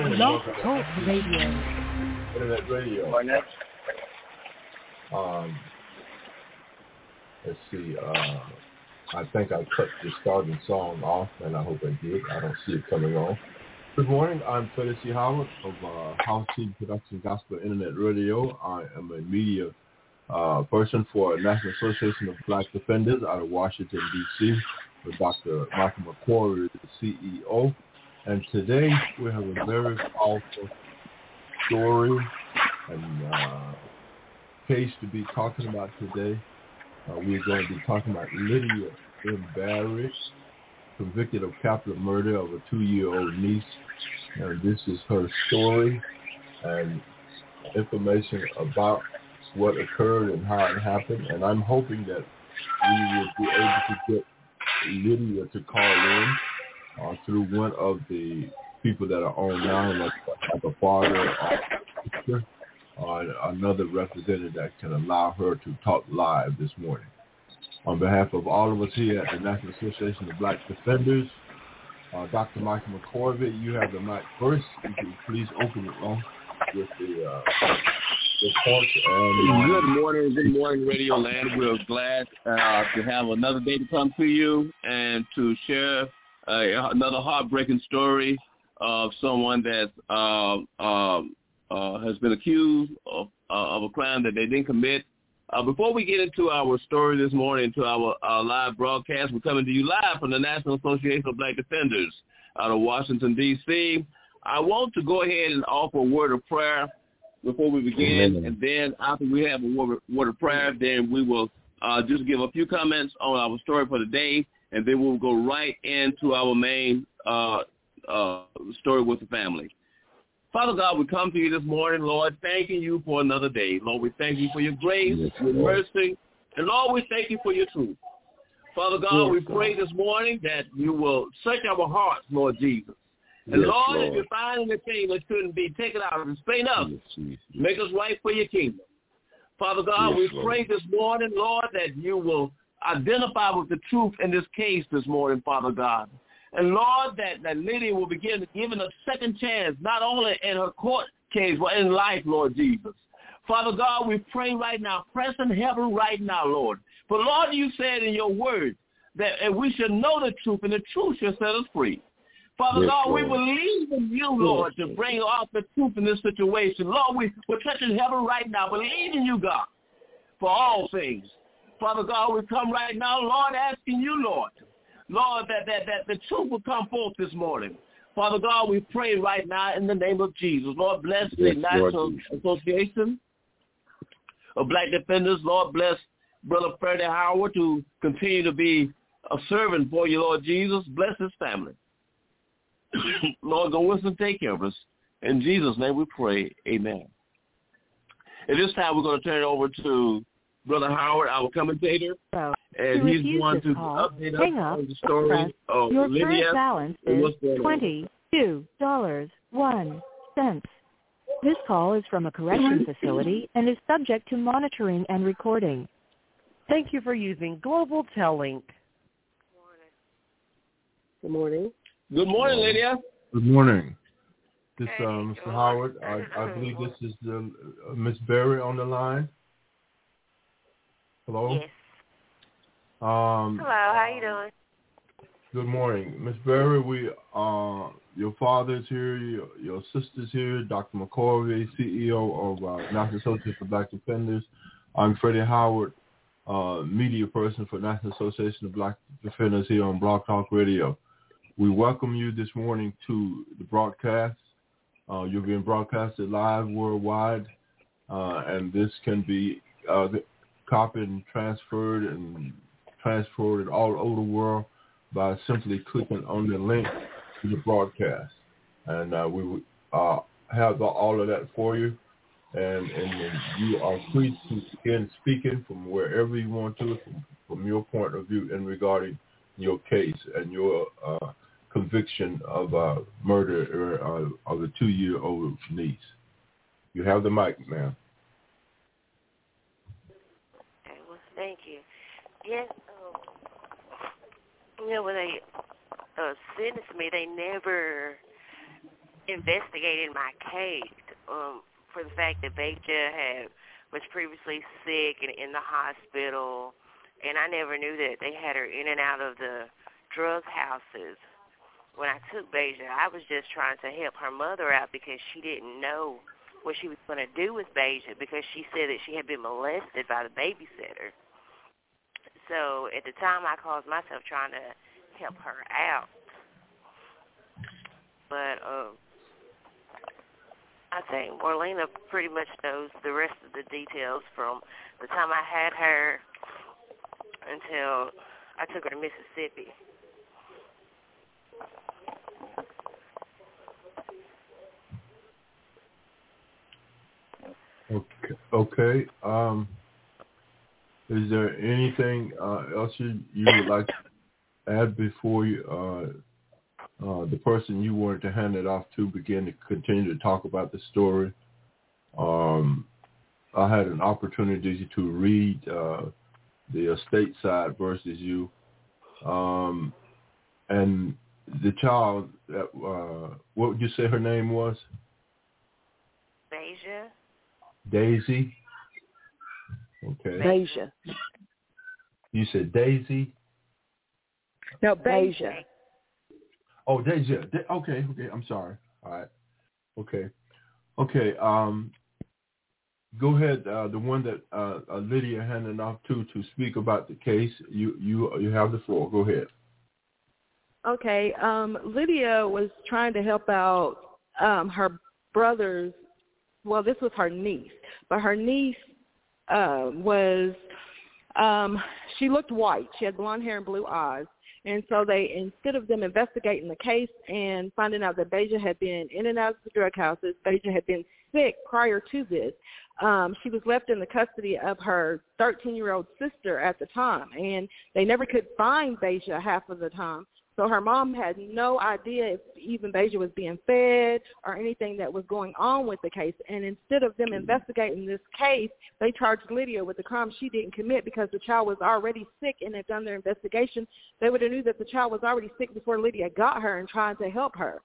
morning. Blog Talk Radio. Internet Radio. Morning. Um, let's see. Uh, I think I cut the starting song off, and I hope I did. I don't see it coming on. Good morning. I'm Freddie C. Howard of uh, House Team Production Gospel Internet Radio. I am a media uh, person for National Association of Black Defenders out of Washington, D.C. with Dr. Michael McCorvey, the CEO. And today we have a very powerful story and uh, case to be talking about today. Uh, we're going to be talking about Lydia M. Convicted of capital murder of a two-year-old niece. And this is her story and information about what occurred and how it happened. And I'm hoping that we will be able to get Lydia to call in uh, through one of the people that are on now, like, like a father or sister, or another representative that can allow her to talk live this morning. On behalf of all of us here at the National Association of Black Defenders, uh, Dr. Michael McCorvey, you have the mic first. You please open it on with the uh, report. Good morning, good morning, Radio Land. We're glad uh, to have another day to come to you and to share uh, another heartbreaking story of someone that uh, um, uh, has been accused of, uh, of a crime that they didn't commit. Uh, before we get into our story this morning, to our, our live broadcast, we're coming to you live from the National Association of Black Defenders out of Washington, D.C. I want to go ahead and offer a word of prayer before we begin, Amen. and then after we have a word, word of prayer, then we will uh, just give a few comments on our story for the day, and then we'll go right into our main uh, uh, story with the family. Father God, we come to you this morning, Lord, thanking you for another day. Lord, we thank you for your grace, Yes, your mercy, and Lord, we thank you for your truth. Father God, Yes, we pray this morning that you will search our hearts, Lord Jesus. And Yes, Lord, if Lord. you find anything that shouldn't be, take it out and explain us. Yes, Jesus. Make us right for your kingdom. Father God, we Lord. pray this morning, Lord, that you will identify with the truth in this case this morning, Father God. And Lord, that, that Lydia will begin giving a second chance, not only in her court case, but in life, Lord Jesus. Father God, we pray right now, press in heaven right now, Lord. But Lord, you said in your word that we should know the truth, and the truth shall set us free. Father Yes, God, we believe in you, Lord, to bring out the truth in this situation. Lord, we, we're touching heaven right now, believing you, God, for all things. Father God, we come right now, Lord, asking you, Lord, Lord, that, that, that the truth will come forth this morning. Father God, we pray right now in the name of Jesus. Lord, bless the Yes, Lord National. Association of Black Defenders. Lord, bless Brother Freddie Howard to continue to be a servant for you, Lord Jesus. Bless his family. Lord, go with us and take care of us. In Jesus' name we pray. Amen. At this time, we're going to turn it over to Brother Howard, our commentator, So, and to he's refuse going to call, update us up, on the story press of your Lydia. current balance and is what's going on. twenty-two dollars one cents. This call is from a correction facility and is subject to monitoring and recording. Thank you for using Global Tel Link. Good morning. Good morning, Lydia. Good morning. This Hey, uh, Mr. good Howard. morning. I, I believe this is uh, Miss Berry on the line. Hello. Yes. Um, Hello, how you doing? Good morning, Miss Berry. We uh, your father's here, your, your sister's here, Dr. McCorvey, CEO of uh, National Association for Black Defenders. I'm Freddie Howard, uh, media person for National Association of Black Defenders here on Blog Talk Radio. We welcome you this morning to the broadcast. Uh, you're being broadcasted live worldwide, uh, and this can be uh, copied and transferred and transported all over the world by simply clicking on the link to the broadcast. And uh, we uh, have all of that for you. And, and you are free to begin speaking from wherever you want to, from, from your point of view in regarding your case and your uh, conviction of uh, murder uh, of a two-year-old niece. You have the mic, ma'am. Okay, well, thank you. Yes, um, you know, when they uh, sentenced me, they never investigated my case um, for the fact that Basia had was previously sick and in the hospital, and I never knew that they had her in and out of the drug houses. When I took Basia, I was just trying to help her mother out because she didn't know what she was going to do with Basia because she said that she had been molested by the babysitter. So at the time, I caused myself trying to help her out. But um, I think Marlena pretty much knows the rest of the details from the time I had her until I took her to Mississippi. Okay. Okay. Um, is there anything uh, else you, you would like to add before you, uh, uh, the person you wanted to hand it off to begin to continue to talk about the story. Um, I had an opportunity to read uh, the estate side versus you, um, and the child. That, uh, what would you say her name was? Deja. Daisy. Okay. Deja. You said Daisy. No, Basia. Oh, Deja. De- okay, okay. I'm sorry. All right. Okay. Okay. Um, go ahead. Uh, the one that uh, uh, Lydia handed off to to speak about the case. You you you have the floor. Go ahead. Okay. Um, Lydia was trying to help out um, her brother's. Well, this was her niece, but her niece uh, was. Um, she looked white. She had blonde hair and blue eyes, and so they, instead of them investigating the case and finding out that Basia had been in and out of the drug houses, Basia had been sick prior to this, um, she was left in the custody of her 13-year-old sister at the time. And they never could find Basia half of the time. So her mom had no idea if even Basia was being fed or anything that was going on with the case. And instead of them investigating this case, they charged Lydia with the crime she didn't commit because the child was already sick and had done their investigation. They would have knew that the child was already sick before Lydia got her and trying to help her.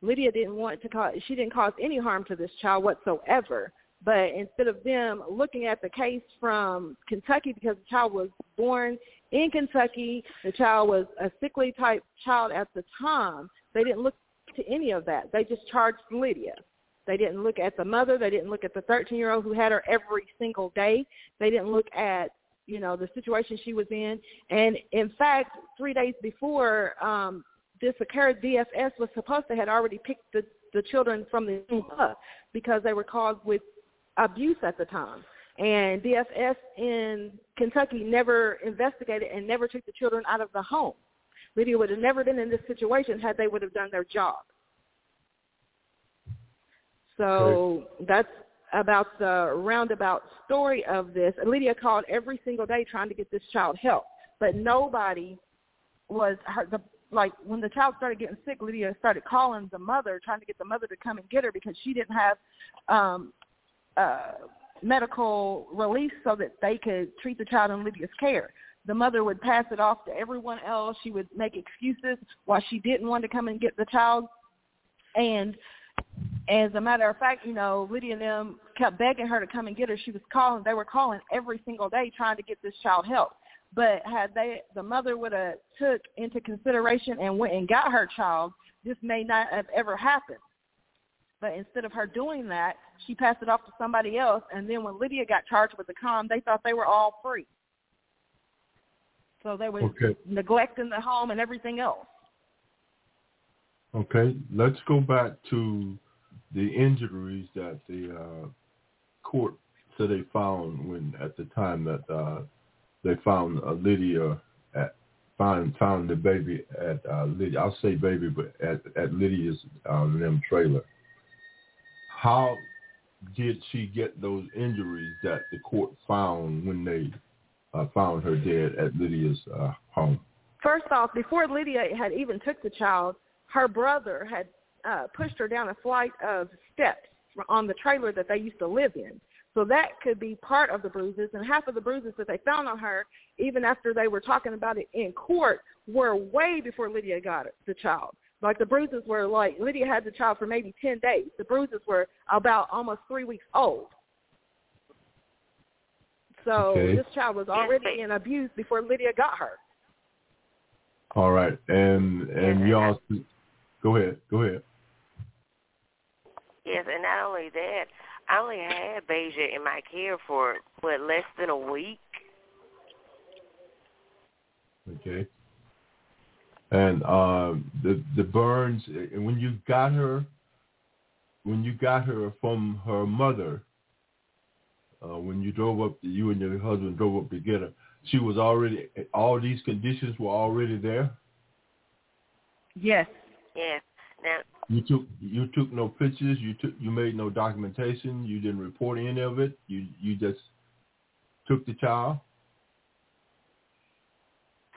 Lydia didn't want to cause, she didn't cause any harm to this child whatsoever. But instead of them looking at the case from Kentucky because the child was born in Kentucky. The child was a sickly type child at the time. They didn't look to any of that. They just charged Lydia. They didn't look at the mother. They didn't look at the 13-year-old who had her every single day. They didn't look at, you know, the situation she was in. And in fact, three days before um, this occurred, DFS was supposed to had already picked the, the children from the up because they were caused with abuse at the time. And DFS in Kentucky never investigated and never took the children out of the home. Lydia would have never been in this situation had they would have done their job. So that's about the roundabout story of this. Lydia called every single day trying to get this child help, but nobody was her, the like when the child started getting sick. Lydia started calling the mother, trying to get the mother to come and get her because she didn't have um, uh, medical release so that they could treat the child in Lydia's care. The mother would pass it off to everyone else. She would make excuses why she didn't want to come and get the child. And as a matter of fact, you know, Lydia and them kept begging her to come and get her. She was calling. They were calling every single day trying to get this child help. But had they, the mother would have took into consideration and went and got her child, this may not have ever happened. But instead of her doing that, she passed it off to somebody else. And then when Lydia got charged with the crime, they thought they were all free. So they were Okay. neglecting the home and everything else. Okay, let's go back to the injuries that the uh, court said they found when at the time that uh, they found uh, Lydia at found found the baby at uh, Lydia. I'll say baby, but at at Lydia's uh, them trailer. How did she get those injuries that the court found when they uh, found her dead at Lydia's uh, home? First off, before Lydia had even took the child, her brother had uh, pushed her down a flight of steps on the trailer that they used to live in. So that could be part of the bruises, and half of the bruises that they found on her, even after they were talking about it in court, were way before Lydia got the child. Like the bruises were like Lydia had the child for maybe ten days. The bruises were about almost three weeks old. So Okay. this child was already in abuse before Lydia got her. All right, and and Yeah. y'all, go ahead, go ahead. Yes, and not only that, I only had Basia in my care for what less than a week. Okay. And um, the the burns, and when you got her, when you got her from her mother, uh, when you drove up, you and your husband drove up to get her, she was already, all these conditions were already there. Yes. Yes. Now, You took you took no pictures. You took you made no documentation. You didn't report any of it. You you just took the child.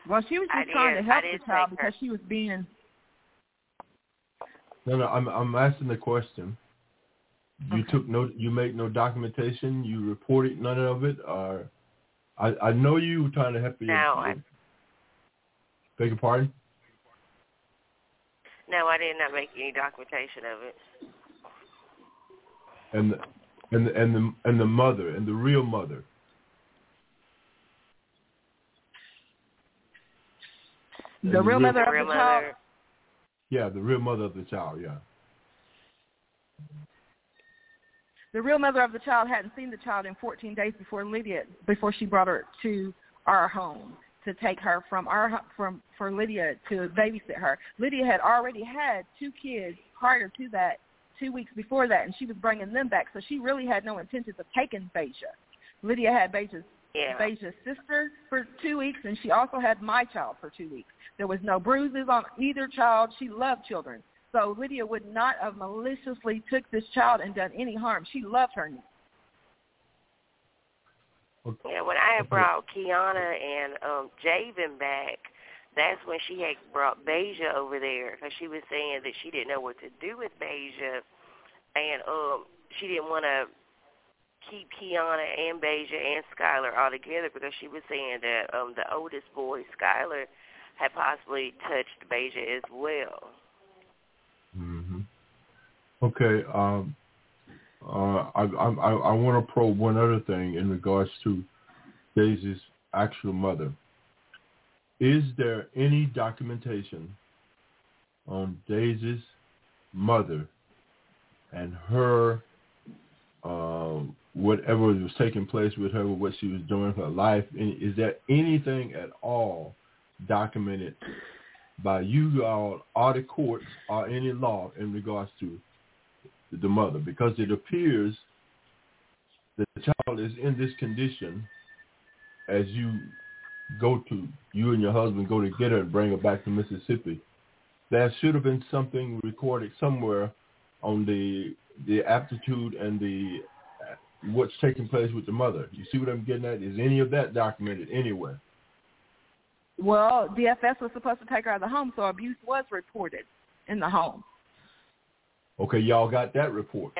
Well, she was I just trying to did- I help the child take her. because she was being. No, no. I'm I'm asking the question. You Okay. took no. You made no documentation. You reported none of it. Or I I know you were trying to help your. No, I- your- Beg your pardon. no, I did not make any documentation of it. And the, and the, and the and the mother and the real mother. The real mother The of real the child. Yeah, the real mother of the child. Yeah. The real mother of the child hadn't seen the child in 14 days before Lydia, before she brought her to our home to take her from our hu- from for Lydia to babysit her. Lydia had already had two kids prior to that, two weeks before that, and she was bringing them back. So she really had no intentions of taking Basia. Lydia had Basia's Yeah. Basia's sister for two weeks, and she also had my child for two weeks. There was no bruises on either child. She loved children. So Lydia would not have maliciously took this child and done any harm. She loved her niece. Yeah, when I had brought Kiana and um Javen back, that's when she had brought Basia over there because she was saying that she didn't know what to do with Basia, and um she didn't want to keep Kiana and Basia and Skylar all together because she was saying that um the oldest boy, Skylar, had possibly touched Basia as well. hmm Okay. Um, uh, I I I, I want to probe one other thing in regards to Daisy's actual mother. Is there any documentation on Daisy's mother and her um, whatever was taking place with her, what she was doing, her life? Is there anything at all documented by you all or the courts or any law in regards to the mother because it appears that the child is in this condition as you go to you and your husband go to get her and bring her back to Mississippi. There should have been something recorded somewhere on the the aptitude and the what's taking place with the mother. You see what I'm getting at? Is any of that documented anywhere? Well, DFS was supposed to take her out of the home, so abuse was reported in the home. Okay, y'all got that report.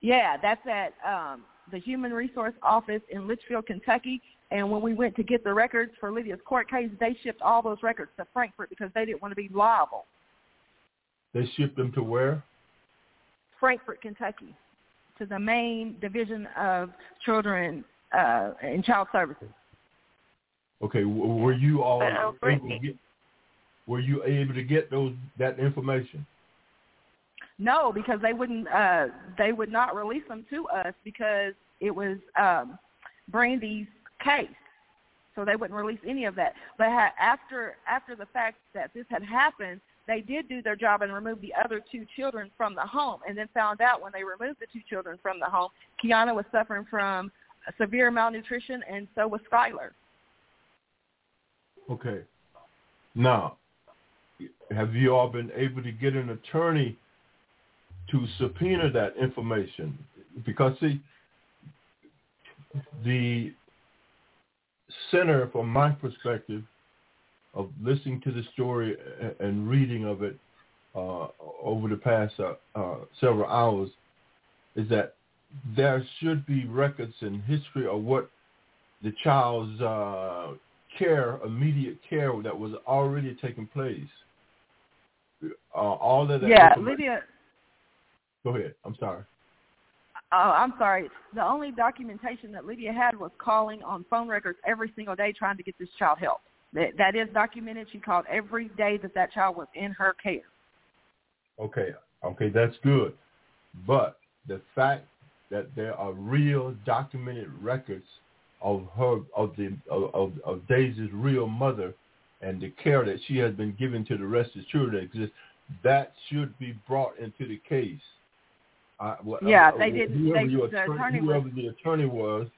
Yeah, that's at um, the Human Resource Office in Leitchfield, Kentucky. And when we went to get the records for Lydia's court case, they shipped all those records to Frankfort because they didn't want to be liable. They shipped them to where? Frankfort, Kentucky, to the main division of children uh, and child services. Okay, were you all uh, able to get? Were you able to get those that information? No, because they wouldn't. Uh, they would not release them to us because it was um, Brandy's case, so they wouldn't release any of that. But ha- after after the fact that this had happened, they did do their job and remove the other two children from the home, and then found out when they removed the two children from the home, Kiana was suffering from severe malnutrition, and so was Skylar. Okay. Now, have you all been able to get an attorney to subpoena that information? Because see, the center, from my perspective, of listening to the story and reading of it uh, over the past uh, uh, several hours, is that there should be records in history of what the child's uh, care, immediate care that was already taking place. all of that. Yeah, Lydia. Go ahead. I'm sorry. Oh, I'm sorry. The only documentation that Lydia had was calling on phone records every single day trying to get this child help. That that is documented. She called every day that that child was in her care. Okay, okay, that's good. But the fact that there are real documented records of her of the of, of Daisy's real mother and the care that she has been given to the rest of the children that exist, that should be brought into the case. Uh, well, yeah, uh, they didn't. Whoever, they, your the attorney, whoever was, the attorney was,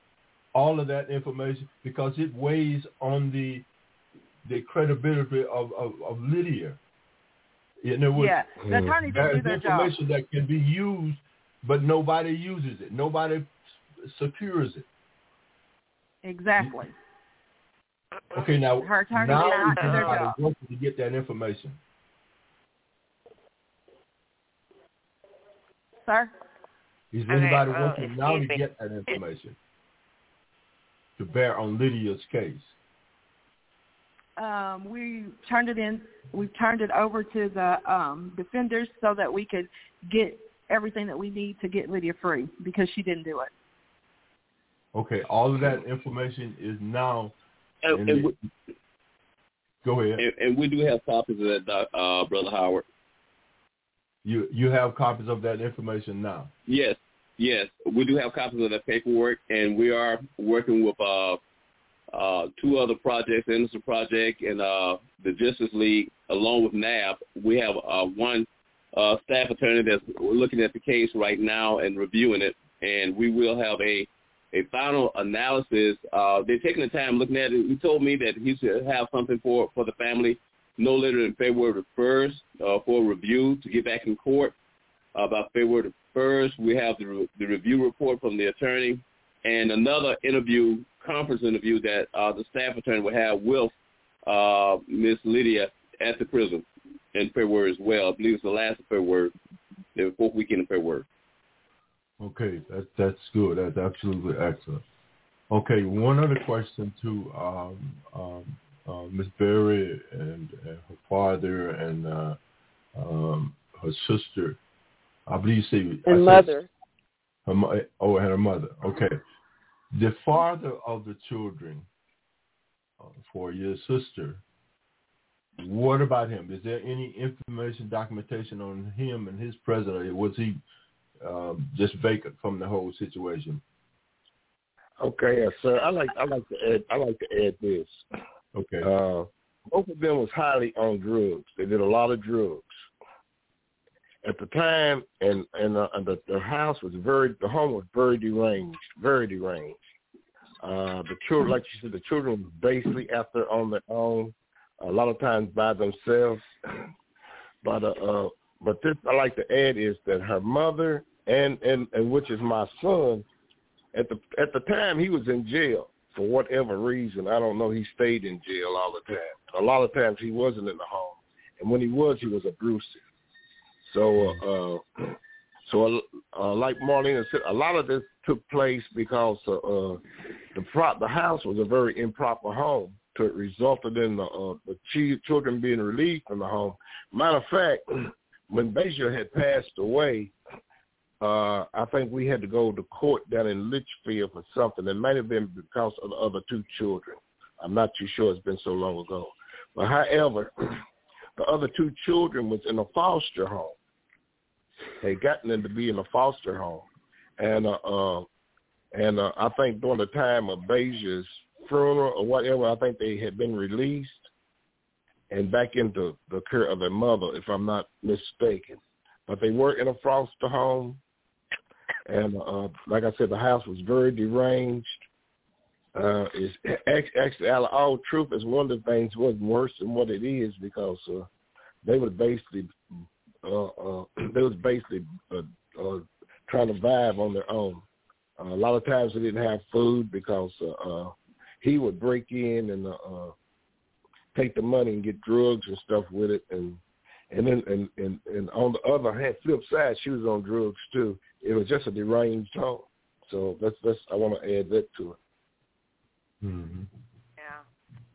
all of that information because it weighs on the the credibility of, of, of Lydia. You know, yeah, the attorney there's do their information job. that can be used, but nobody uses it. Nobody secures it. Exactly. Okay, now her attorney now did not do their to get that information. Sir. Is anybody okay, uh, working now to get that information to bear on Lydia's case? Um, we turned it in. We turned it over to the um, defenders so that we could get everything that we need to get Lydia free because she didn't do it. Okay, all of that information is now. And, and we, go ahead. And, and, we do have copies of that, uh, Brother Howard. You you have copies of that information now. Yes, yes, we do have copies of that paperwork, and we are working with uh, uh, two other projects, the Innocence Project and uh, the Justice League, along with NAB. We have uh, one uh, staff attorney that's looking at the case right now and reviewing it, and we will have a a final analysis. Uh, they're taking the time looking at it. He told me that he should have something for, for the family no later than February the 1st uh, for review to get back in court. Uh, about February the 1st, we have the, re- the review report from the attorney and another interview, conference interview that uh, the staff attorney will have with uh, Miss Lydia at the prison in February as well. I believe it's the last of February, the fourth weekend of February. Okay, that's that's good. That's absolutely excellent. Okay, one other question to um, um, uh, Miss Berry and, and, her father and uh, um, her sister. I believe you say and mother. Her, oh, and her mother. Okay, the father of the children uh, for your sister. What about him? Is there any information, documentation on him and his presence? Was he um, just vacant from the whole situation. Okay, yes, sir. I like I like to add I like to add this. Okay. Uh, both of them was highly on drugs. They did a lot of drugs. At the time, and and, uh, the, the house was very the home was very deranged, very deranged. Uh, the children, like you said, the children were basically after on their own, a lot of times by themselves. But uh, uh, but this I like to add is that her mother and and and which is my son, at the at the time he was in jail for whatever reason. I don't know. He stayed in jail all the time. A lot of times he wasn't in the home, and when he was, he was abusive. So, uh, so uh, like Marlena said, a lot of this took place because uh, uh, the prop the house was a very improper home. So it resulted in the, uh, the children being relieved from the home. Matter of fact, when Basia had passed away, uh, I think we had to go to court down in Leitchfield for something. It might have been because of the other two children. I'm not too sure. It's been so long ago. But however, the other two children was in a foster home. They gotten them to be in a foster home, and uh, uh and uh, I think during the time of Basia's funeral or whatever, I think they had been released and back into the care of their mother, if I'm not mistaken. But they were in a foster home, and uh, like I said, the house was very deranged. Uh, is actually, all truth is one of the things wasn't worse than what it is because uh, they were basically uh, uh, they was basically uh, uh, trying to vibe on their own. Uh, a lot of times they didn't have food because uh, uh, he would break in and uh, take the money and get drugs and stuff with it. And and then and and, and on the other hand flip side she was on drugs too. It was just a deranged home so that's that's i want to add that to it. Mm-hmm. yeah.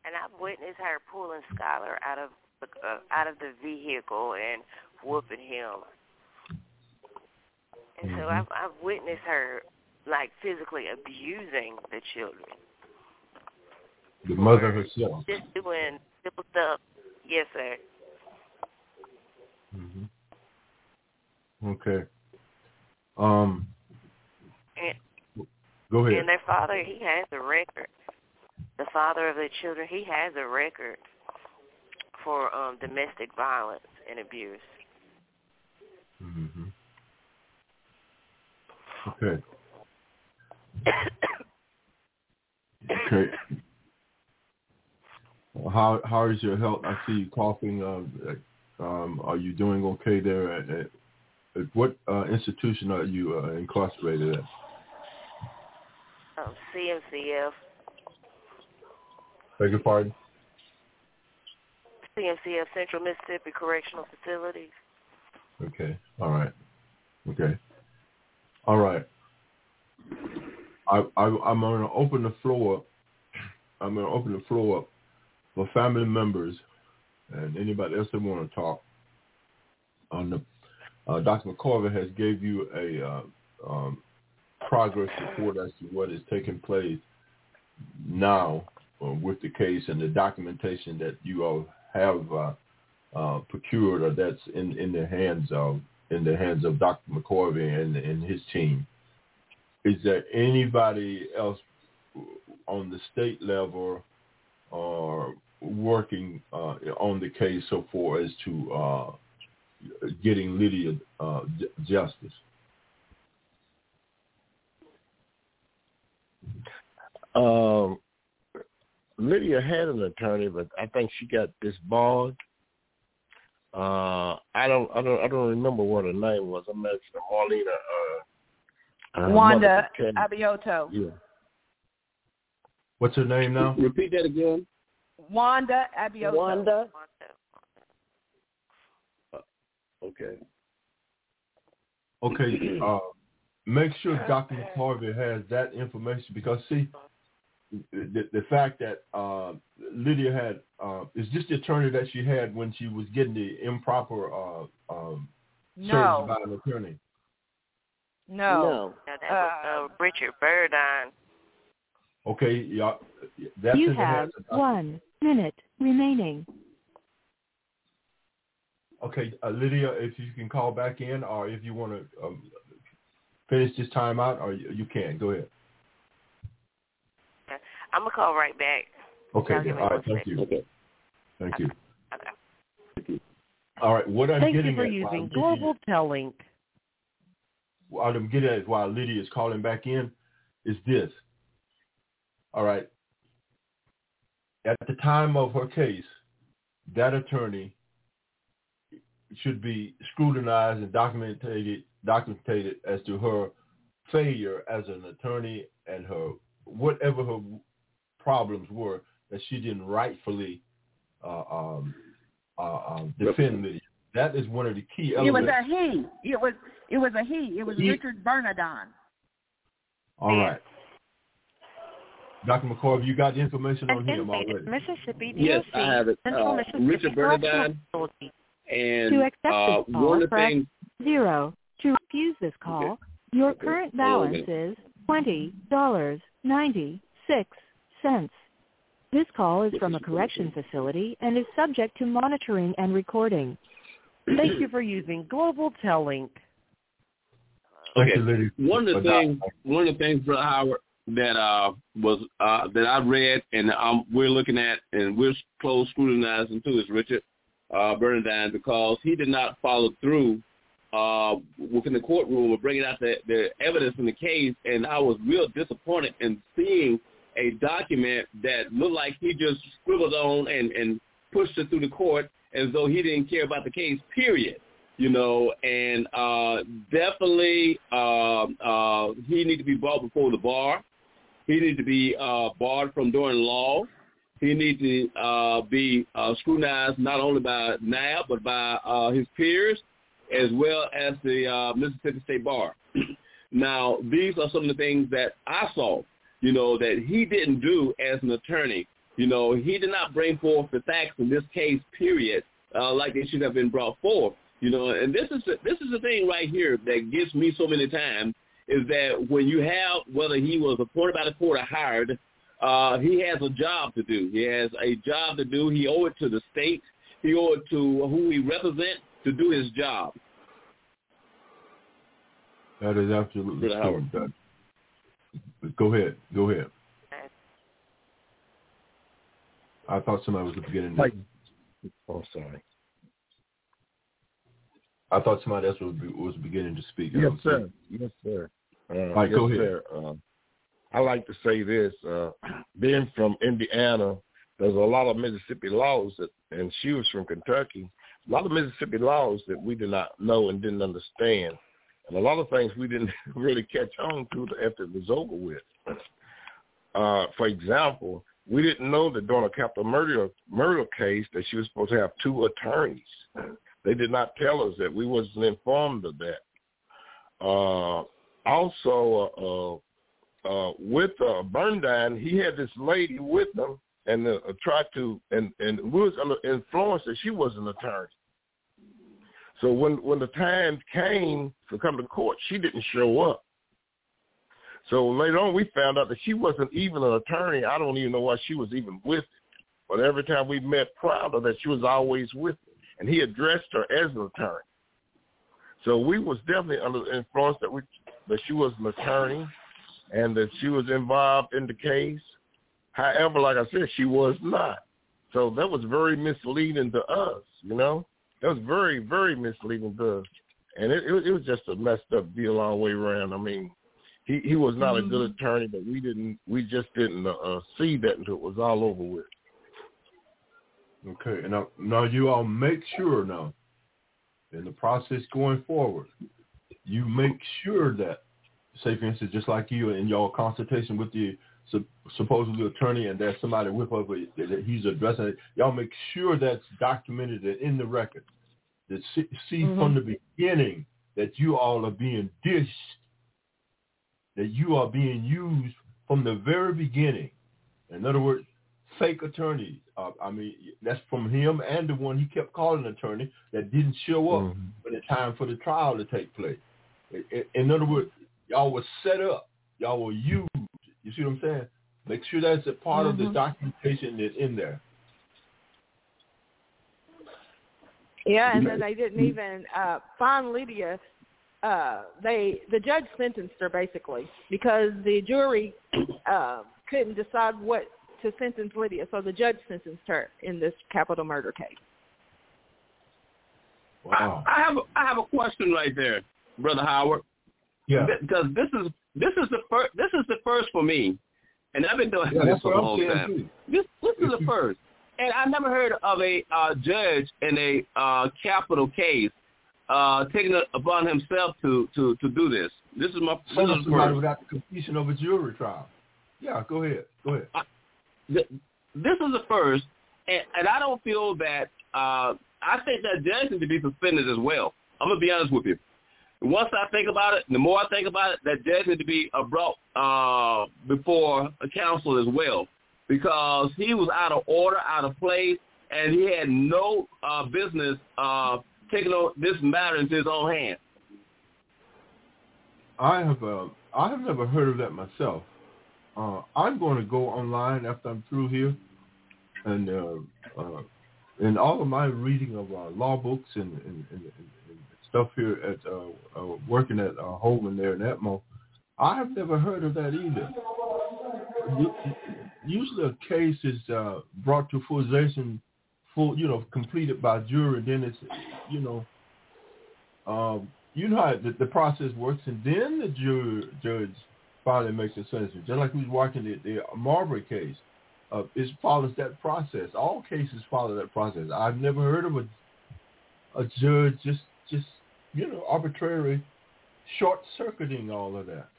And i've witnessed her pulling Skylar out of uh, out of the vehicle and whooping him. And mm-hmm. so I've I've witnessed her like physically abusing the children. The mother herself. Just doing simple stuff. Yes, sir. Mhm. Okay. Um. And, go ahead. And their father, he has a record. The father of the children, he has a record for um domestic violence and abuse. Mm-hmm. Okay. okay. How how is your health? I see you coughing. Uh, um, are you doing okay there? At, at, at what uh, institution are you uh, incarcerated at? Um, CMCF. Beg your pardon? CMCF Central Mississippi Correctional Facilities. Okay. All right. Okay. All right. I, I I'm gonna open the floor. I'm gonna open the floor up for family members and anybody else that want to talk. On the uh, Dr. McCorvey has gave you a uh, um, progress report as to what is taking place now uh, with the case and the documentation that you all have uh, uh, procured or that's in, in the hands of in the hands of Dr. McCorvey and, and his team. Is there anybody else on the state level or working uh, on the case so far as to uh, getting Lydia uh, justice? Um, Lydia had an attorney, but I think she got disbarred. Uh, I don't, I don't, I don't remember what her name was. I'm asking Marlena. Uh, uh, Wanda Mother Abioto. Yeah. What's her name now? Repeat that again. Wanda Abioto. Wanda. Okay. Okay. Uh, make sure Dr. McCorvey has that information because see, the, the fact that uh, Lydia had uh, is just the attorney that she had when she was getting the improper uh, um, No. service by an attorney. No. No. Now, that was uh, Richard Burdine. Okay, yeah, that's You have hands of Dr. one minute remaining. Okay, uh, Lydia, if you can call back in, or if you want to um, finish this time out, or you, you can. Go ahead. I'm gonna call right back. Okay, Y'all then. give me all one right. Thank second. you. Okay. Thank you. Okay. All right. What I'm Thank getting you for at, using Lydia- Global Tel Link. what I'm getting at is while Lydia is calling back in is this. All right. At the time of her case, that attorney should be scrutinized and documented documented as to her failure as an attorney and her whatever her problems were that she didn't rightfully uh, um, uh, um, defend Lydia. That is one of the key elements. It was a he. It was it was a he. It was He- Richard Bernardine. All right. Dr. McCoy, you got the information on him already. Mississippi DOC, Yes, I have it. Central Uh, Mississippi Richard Correctional Bernardine. And To accept uh, this call, one of the press things, Zero. To refuse this call, your current Hold on a balance is twenty dollars ninety six cents. This call is from a correction facility and is subject to monitoring and recording. Thank you for using Global Tel Link. Okay. one of the things, one of the things, Brother Howard, that uh was uh that I read and um we're looking at and we're close scrutinizing too is Richard uh Bernardine because he did not follow through uh within the courtroom of bringing out the, the evidence in the case and I was real disappointed in seeing a document that looked like he just scribbled on and and pushed it through the court as though he didn't care about the case period you know, and uh, definitely uh, uh, he need to be brought before the bar. He need to be uh, barred from doing law. He need to uh, be uh, scrutinized not only by NAB but by uh, his peers as well as the uh, Mississippi State Bar. now, these are some of the things that I saw, you know, that he didn't do as an attorney. You know, he did not bring forth the facts in this case, period, uh, like they should have been brought forth. You know, and this is the, this is the thing right here that gets me so many times is that when you have whether he was appointed by the court or hired, uh, he has a job to do. He has a job to do. He owe it to the state. He owe it to who he represents to do his job. That is absolutely true. That- Go ahead. Go ahead. I thought somebody was beginning. To, Like- Oh, sorry. I thought somebody else was, was beginning to speak. Yes, sir. Yes, sir. Uh, right, yes, go ahead. Sir. Uh, I like to say this. Uh, being from Indiana, there's a lot of Mississippi laws that, and she was from Kentucky. A lot of Mississippi laws that we did not know and didn't understand, and a lot of things we didn't really catch on to after it was over with. Uh, for example, we didn't know that during a capital murder murder case that she was supposed to have two attorneys. They did not tell us that. We wasn't informed of that. Uh, also, uh, uh, with uh, Burndyne, he had this lady with him, and uh, tried to, and and we was under influence that she was an attorney. So when when the time came to come to court, she didn't show up. So later on, we found out that she wasn't even an attorney. I don't even know why she was even with him. But every time we met Crowder, that she was always with him, and he addressed her as an attorney. So we was definitely under the influence that we that she was an attorney, and that she was involved in the case. However, like I said, she was not. So that was very misleading to us. You know, that was very very misleading to us, and it, it, was- it was just a messed up deal all the way around. I mean, he he was not a good attorney, but we didn't we just didn't uh, uh, see that until it was all over with. Okay, and now, now you all make sure now, in the process going forward, you make sure that, say for instance, just like you in your consultation with the sup- supposedly attorney, and there's somebody with us that that he's addressing it, y'all make sure that's documented and in the record. See, see from the beginning that you all are being dished, that you are being used from the very beginning. In other words, fake attorneys. Uh, I mean, that's from him and the one he kept calling attorney that didn't show up Mhm. when it's time for the trial to take place. I- I- In other words, y'all were set up. Y'all were used. You see what I'm saying? Make sure that's a part of the documentation that's in there. Yeah, and then they didn't even uh find Lydia. Uh, they the judge sentenced her basically because the jury uh, couldn't decide what to sentence Lydia, so the judge sentenced her in this capital murder case. Wow. I have a, I have a question right there, brother Howard. Yeah. Because this is this is the first this is the first for me, and I've been doing Yeah, this for a a I'm long time. too. This this is the first, and I never heard of a uh, judge in a uh, capital case uh, taking it upon himself to to to do this. This is my this is somebody without the completion of a jury trial. Yeah, go ahead. Go ahead. Th- This is the first, and, and I don't feel that. Uh, I think that judge needs to be suspended as well. I'm gonna be honest with you. Once I think about it, the more I think about it, that judge needs to be uh, brought uh, before a council as well, because he was out of order, out of place, and he had no uh, business uh, taking this matter into his own hands. I have uh, I have never heard of that myself. Uh, I'm going to go online after I'm through here, and uh, uh, in all of my reading of uh, law books and, and, and, and and stuff here at uh, uh, working at uh, Holman there in Atmore, I have never heard of that either. Usually, a case is uh, brought to fruition, full you know, completed by jury, and then it's you know um, you know how the, the process works, and then the jury, judge finally makes a sentence. Just like we was watching the, the Marbury case, uh, it follows that process. All cases follow that process. I've never heard of a a judge just just you know arbitrarily short circuiting all of that.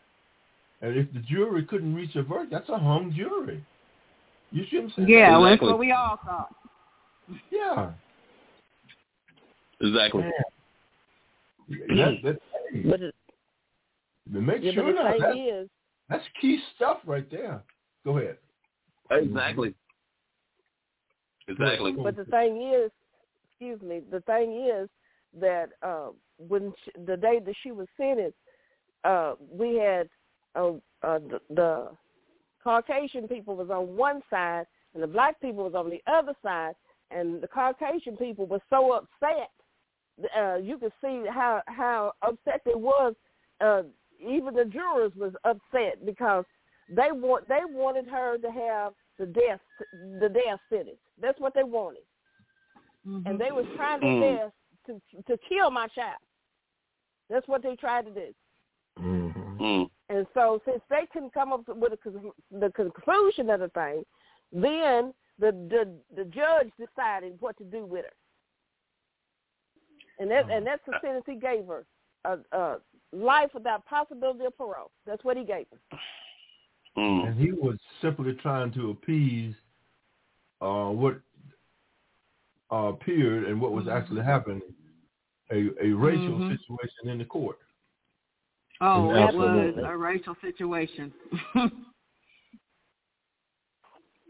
And if the jury couldn't reach a verdict, that's a hung jury. You see what I'm saying? Yeah, well, that's what we all thought. Yeah. Exactly. That, that, hey, But, it, make yeah, sure that, the that, is, that's key stuff right there. Go ahead. Exactly. Exactly. but the thing is, excuse me, the thing is that uh, when she, the day that she was sentenced, uh, we had uh, uh, the, the Caucasian people was on one side and the black people was on the other side, and the Caucasian people were so upset. Uh, you could see how how upset they was. Uh, even the jurors was upset because they want they wanted her to have the death the death sentence. That's what they wanted, mm-hmm. and they was trying their mm. best to to kill my child. That's what they tried to do. Mm-hmm. And so, since they couldn't come up with a, the conclusion of the thing, then the, the the judge decided what to do with her, and that and that's the sentence he gave her: a, a life without possibility of parole. That's what he gave her. Mm. And he was simply trying to appease uh, what uh, appeared and what was mm-hmm. actually happening, a, a racial mm-hmm. situation in the court. Oh, it was a racial situation.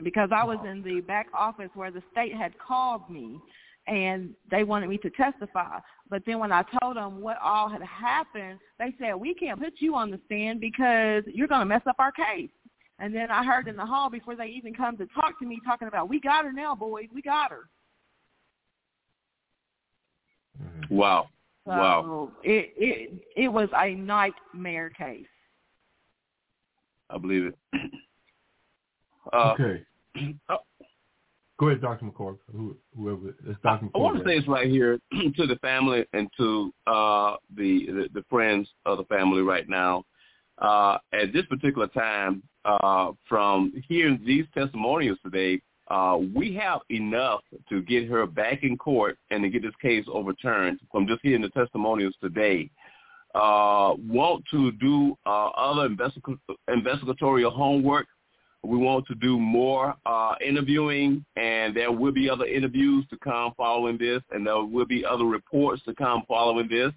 because I was in the back office where the state had called me and they wanted me to testify. But then when I told them what all had happened, they said, we can't put you on the stand because you're going to mess up our case. And then I heard in the hall before they even come to talk to me talking about, we got her now, boys. We got her. Wow. So wow. It, it, it was a nightmare case. I believe it. Uh, okay. Uh, Go ahead, Dr. McCord. Who, whoever it's Dr. McCord. I want to say this right here to the family and to uh, the, the, the friends of the family right now. Uh, at this particular time, uh, from hearing these testimonials today, uh, we have enough to get her back in court and to get this case overturned from just hearing the testimonials today. Uh, want to do uh, other investig- investigatorial homework we want to do more uh, interviewing, and there will be other interviews to come following this, and there will be other reports to come following this,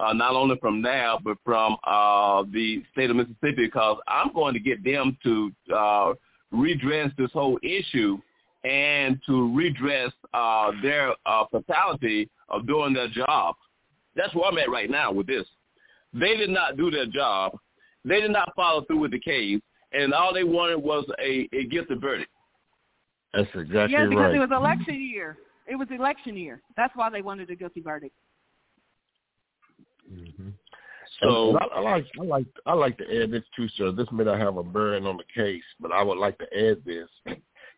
uh, not only from now, but from uh, the state of Mississippi, because I'm going to get them to uh, redress this whole issue and to redress uh, their uh, fatality of doing their job. That's where I'm at right now with this. They did not do their job. They did not follow through with the case and all they wanted was a, a guilty verdict. That's exactly yeah, because right. it was election year. It was election year. That's why they wanted a guilty verdict. Mm-hmm. So I, I like I like I like to add this too, sir. This may not have a bearing on the case, but I would like to add this.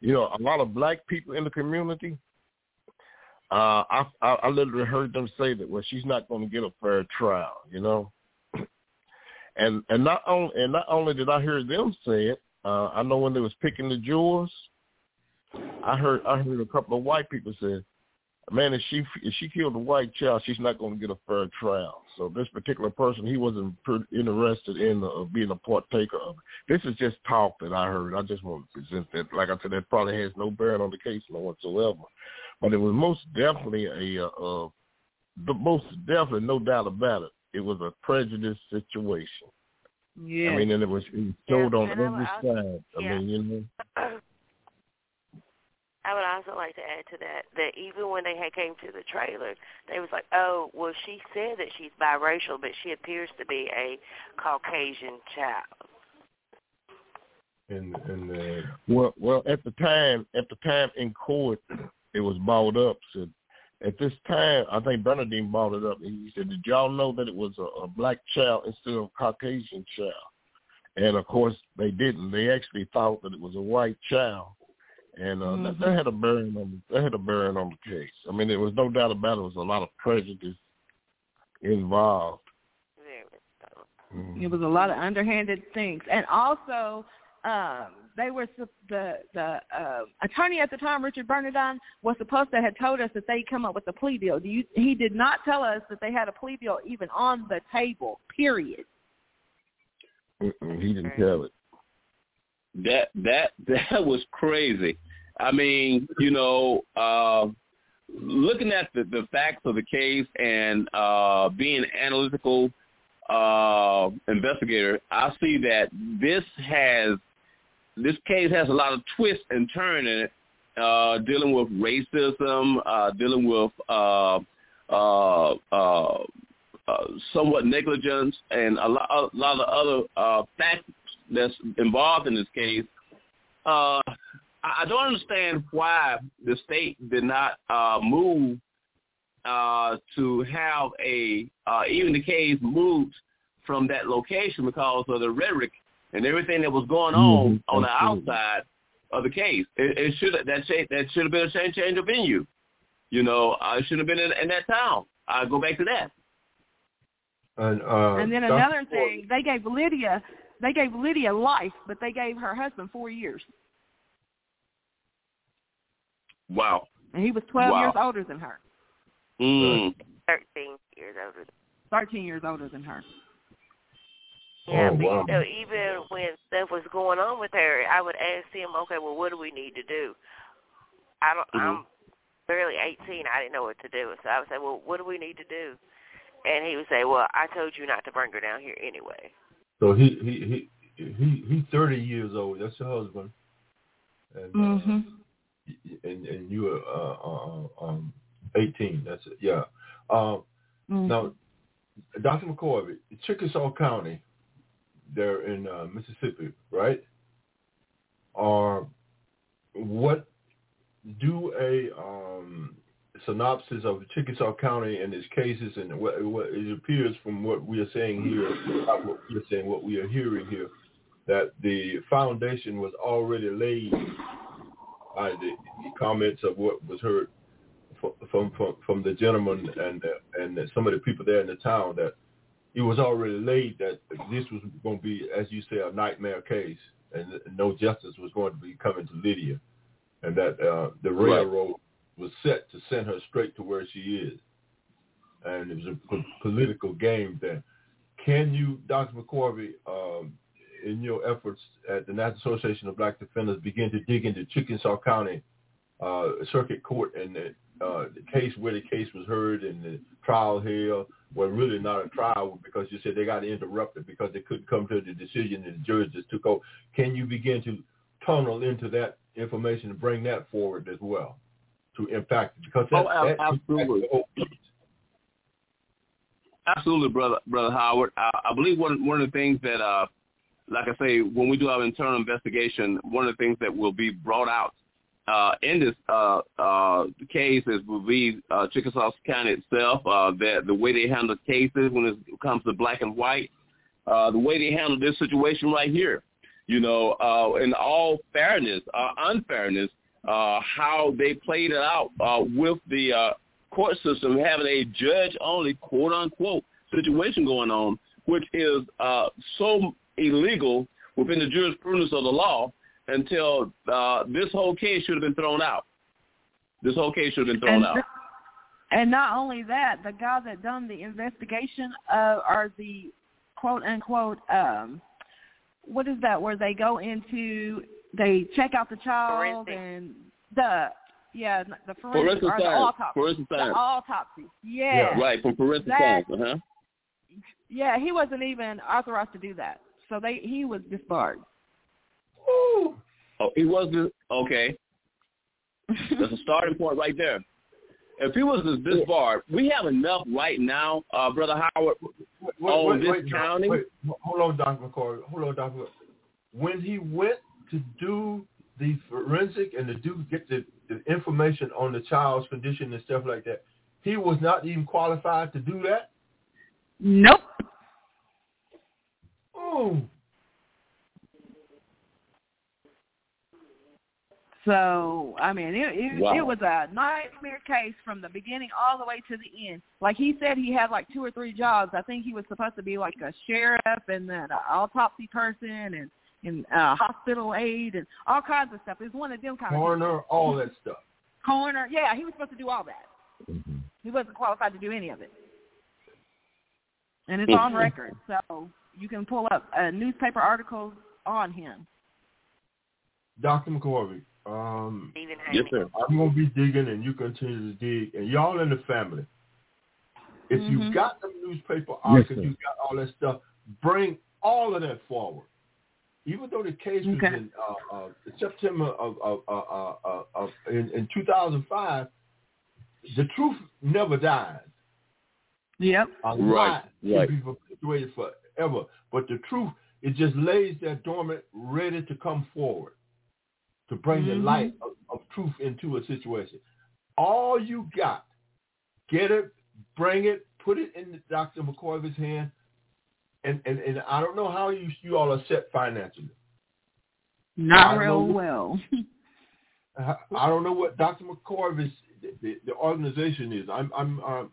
You know, a lot of black people in the community. Uh, I, I I literally heard them say that well, she's not going to get a fair trial. You know, and and not only and not only did I hear them say it, uh, I know when they was picking the jurors, I heard I heard a couple of white people say, "Man, if she if she killed a white child, she's not going to get a fair trial." So this particular person, he wasn't interested in uh, being a partaker of. It. This is just talk that I heard. I just want to present that. Like I said, that probably has no bearing on the case no whatsoever, but it was most definitely a, uh, uh, the most definitely no doubt about it it was a prejudice situation. Yeah. I mean, and it was, it was showed yeah, on every also, side. I yeah. mean, you know. I would also like to add to that that even when they had came to the trailer, they was like, "Oh, well, she said that she's biracial, but she appears to be a Caucasian child." And and uh, well, well, at the time, at the time in court, it was balled up. Said at this time, I think Bernadine brought it up. And he said, "Did y'all know that it was a, a black child instead of a Caucasian child?" And of course, they didn't. They actually thought that it was a white child, and uh, mm-hmm. that, that had a bearing on that had a bearing on the case. I mean, there was no doubt about it. There was a lot of prejudice involved. Mm-hmm. It was a lot of underhanded things, and also um, they were the the uh, attorney at the time, Richard Bernardine, was supposed to have told us that they come up with a plea deal. Do you? He did not tell us that they had a plea deal even on the table. Period. Mm-mm, he didn't tell it. That that that was crazy. I mean, you know, uh, looking at the, the facts of the case and uh, being analytical uh, investigator, I see that this has this case has a lot of twists and turns in it, uh, dealing with racism, uh, dealing with uh, uh, uh, uh, somewhat negligence and a lot, a lot of other uh, facts that's involved in this case. Uh, I I don't understand why the state did not uh, move uh, to have a uh, even the case moved from that location because of the rhetoric and everything that was going on Mhm, on the outside of the case. It, it should that cha- that should have been a change change of venue. You know, I should have been in, in that town. I go back to that. And, uh, and then another thing, they gave Lydia they gave Lydia life, but they gave her husband four years, Wow. and he was twelve Wow. years older than her, Mm. Thirteen years older. thirteen years older than her. Yeah, Oh, but wow. you know, even when stuff was going on with her, I would ask him, okay, well, what do we need to do? I don't. Mhm. I'm barely 18. I didn't know what to do, so I would say, well, what do we need to do? And he would say, well, I told you not to bring her down here anyway. So he he he he he's thirty years old. That's your husband. And uh, Mm-hmm. and and you are uh, uh, um eighteen. That's it. Yeah. Um, Mm-hmm. Now, Dr. McCorvey, Chickasaw County, they're in uh, Mississippi, right? Are what do a um, synopsis of Chickasaw County and its cases and what, what it appears from what we are saying here, what we are saying, what we are hearing here, that the foundation was already laid by the, the comments of what was heard from from from the gentleman and uh, and some of the people there in the town that it was already laid that this was going to be, as you say, a nightmare case, and no justice was going to be coming to Lydia, and that uh, the railroad was set to send her straight to where she is, and it was a po- political game then. Can you, Dr. McCorvey, um, in your efforts at the National Association of Black Defenders, begin to dig into Chickasaw County uh, Circuit Court and the, uh, the case where the case was heard and the trial here was really not a trial because you said they got interrupted because they couldn't come to the decision and the judge just took over. Can you begin to tunnel into that information and bring that forward as well to impact because that, Oh, that absolutely. the whole case. Absolutely, brother, brother Howard. I, I believe one one of the things that, uh, like I say, when we do our internal investigation, one of the things that will be brought out uh, in this uh, uh, case is will be uh, Chickasaw County itself, uh, that the way they handle cases when it comes to black and white, uh, the way they handle this situation right here. You know, uh, in all fairness, uh, unfairness, uh, how they played it out uh, with the uh, court system having a judge-only quote-unquote situation going on, which is uh, so illegal within the jurisprudence of the law until uh, this whole case should have been thrown out. This whole case should have been thrown and, out. and not only that, the guy that done the investigation uh, are the quote unquote um, what is that where they go into they check out the child Forensic. and the yeah the forensic Forensic or the autopsy Forensic the science. autopsy yeah Right, from forensic That- science. Uh-huh. yeah he wasn't even authorized to do that so they he was disbarred. Ooh. Oh, he wasn't okay. That's a starting point right there. If he was this barred, we have enough right now, uh, brother Howard. Wait, Oh, wait, this wait, county? Wait, hold on, Dr. McCoy. Hold on, Dr. When he went to do the forensic and to do get the, the information on the child's condition and stuff like that, he was not even qualified to do that. Nope. Oh, So I mean, it it, Wow. it was a nightmare case from the beginning all the way to the end. Like he said, he had like two or three jobs. I think he was supposed to be like a sheriff and then an autopsy person and and uh, hospital aid and all kinds of stuff. It was one of them kind of coroner, all that stuff. coroner. Yeah, he was supposed to do all that. He wasn't qualified to do any of it, and it's on Mhm. record. So you can pull up uh, newspaper articles on him. Dr. McCorvey, um, Stephen Yes, sir. I'm going to be digging and you continue to dig. And y'all in the family, if Mhm. you got the newspaper articles, sir. you got all that stuff, bring all of that forward. Even though the case was Okay. in uh, uh, September of, of, uh, uh, uh, of in, in 2005, the truth never dies. Yep. A Right, lie right. can be perpetuated forever. But the truth, it just lays there dormant, ready to come forward, to bring the Mhm. light of, of truth into a situation. All you got, get it, bring it, put it in Dr. McCorvey's hand, and, and, and I don't know how you you all are set financially. Not I real know- well. I I don't know what Dr. McCorvey's the, the, the organization is. I'm I'm um,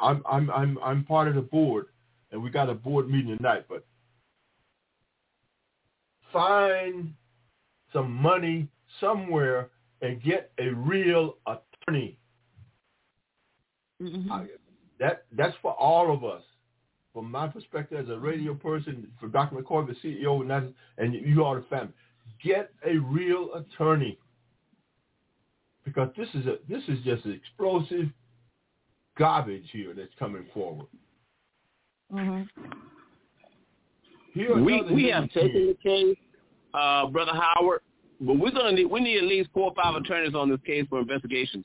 I'm I'm I'm I'm part of the board, and we got a board meeting tonight. But find some money somewhere and get a real attorney. Mhm. I, that that's for all of us. From my perspective as a radio person, for Dr. McCoy, the CEO, and, that's, and you all the family, get a real attorney because this is a this is just explosive garbage here that's coming forward. Mhm. Here We we hidden have taken the case, uh, brother Howard, but we're gonna need we need at least four or five attorneys on this case for investigations.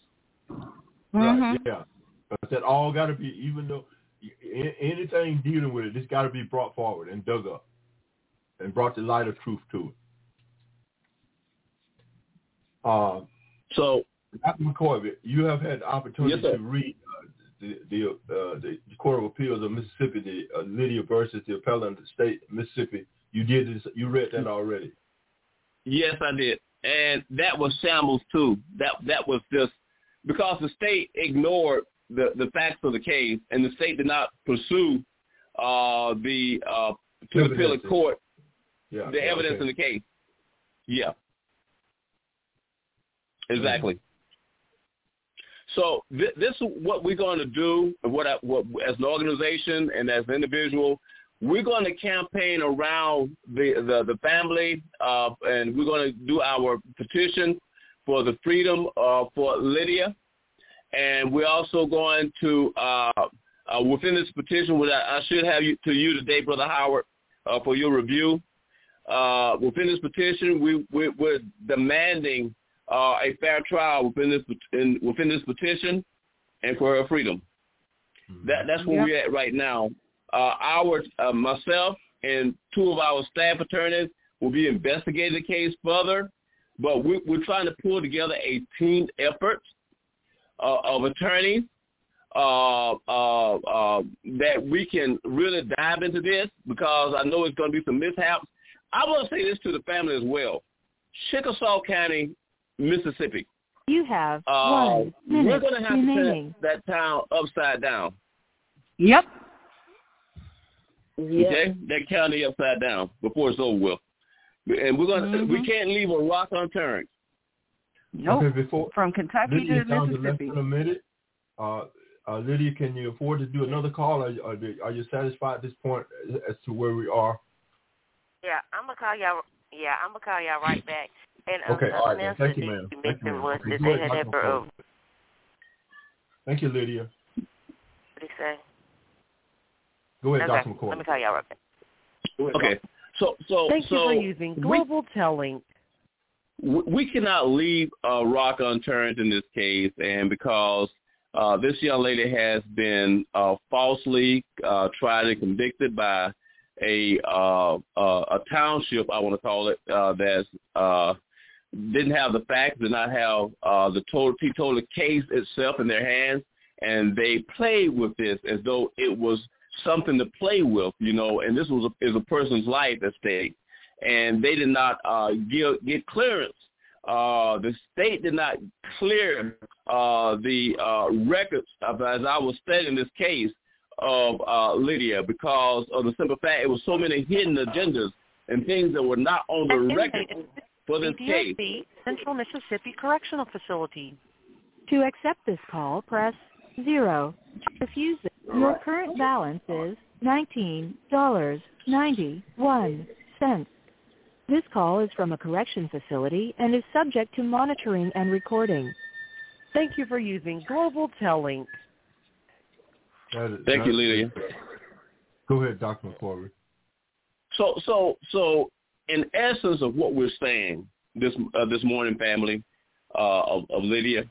Right, Mhm. yeah. But that all got to be, even though a- anything dealing with it, it's got to be brought forward and dug up and brought the light of truth to it. Uh, So Dr. McCoy, you have had the opportunity Yes, to read uh, the the, uh, the the Court of Appeals of Mississippi, the uh, Lydia versus the appellant of the state of Mississippi. You did this. You read that already. yes, I did, and that was shambles too. That that was just because the state ignored the the facts of the case, and the state did not pursue uh, the uh, to the appellate court Yeah. the yeah, evidence okay. in the case. Yeah. Exactly. So th- this is what we're going to do, what, I, what as an organization and as an individual, we're going to campaign around the the, the family, uh, and we're going to do our petition for the freedom uh, for Lydia, and we're also going to uh, uh, within this petition, which I, I should have you, to you today, Brother Howard, uh, for your review. Uh, within this petition, we, we, we're demanding uh, a fair trial within this in, within this petition, and for her freedom. That that's where Yep. we're at right now. Uh, our uh, myself and two of our staff attorneys will be investigating the case further, but we, we're trying to pull together a team effort uh, of attorneys uh, uh, uh, that we can really dive into this because I know it's going to be some mishaps. I want to say this to the family as well. Chickasaw County, Mississippi. You have Uh, one we're going to have remaining. to turn that town upside down. Yep. Yeah. Okay, that county upside down before it's over with. And we're gonna we Mhm. can't leave a rock unturned. Nope. Okay, before From Kentucky Lydia to sounds less Mississippi. than a minute. Uh, uh, Lydia, can you afford to do another call? Are, you- are, are you satisfied at this point as- as to where we are? Yeah, I'm gonna call y'all. Yeah, I'm gonna call y'all right back. And um, Okay, all right, then. else Thank you, ma'am. Thank you, ma'am. was Okay, they had ever, Thank you, Lydia. what do you say? Go ahead, okay, Dr. McCoy. let me call y'all right back. Okay. So so Thank so you for using we- Global Tel Link. We cannot leave a rock unturned in this case, and because uh, this young lady has been uh, falsely uh, tried and convicted by a uh, uh, a township, I want to call it, uh, that uh, didn't have the facts, did not have uh, the total total case itself in their hands, and they played with this as though it was something to play with, you know, and this was a, is a person's life at stake and they did not uh, give, get clearance. Uh, the state did not clear uh, the uh, records, of, as I was studying this case, of uh, Lydia because of the simple fact it was so many hidden agendas and things that were not on the record for this case. Central Mississippi Correctional Facility. To accept this call, press 0. To refuse it, your current balance is $19.91. This call is from a correction facility and is subject to monitoring and recording. Thank you for using Global Tel Link. That is- Thank you, Lydia. Go ahead, Dr. McCoy. So, so, so, in essence of what we're saying this uh, this morning, family uh, of, of Lydia,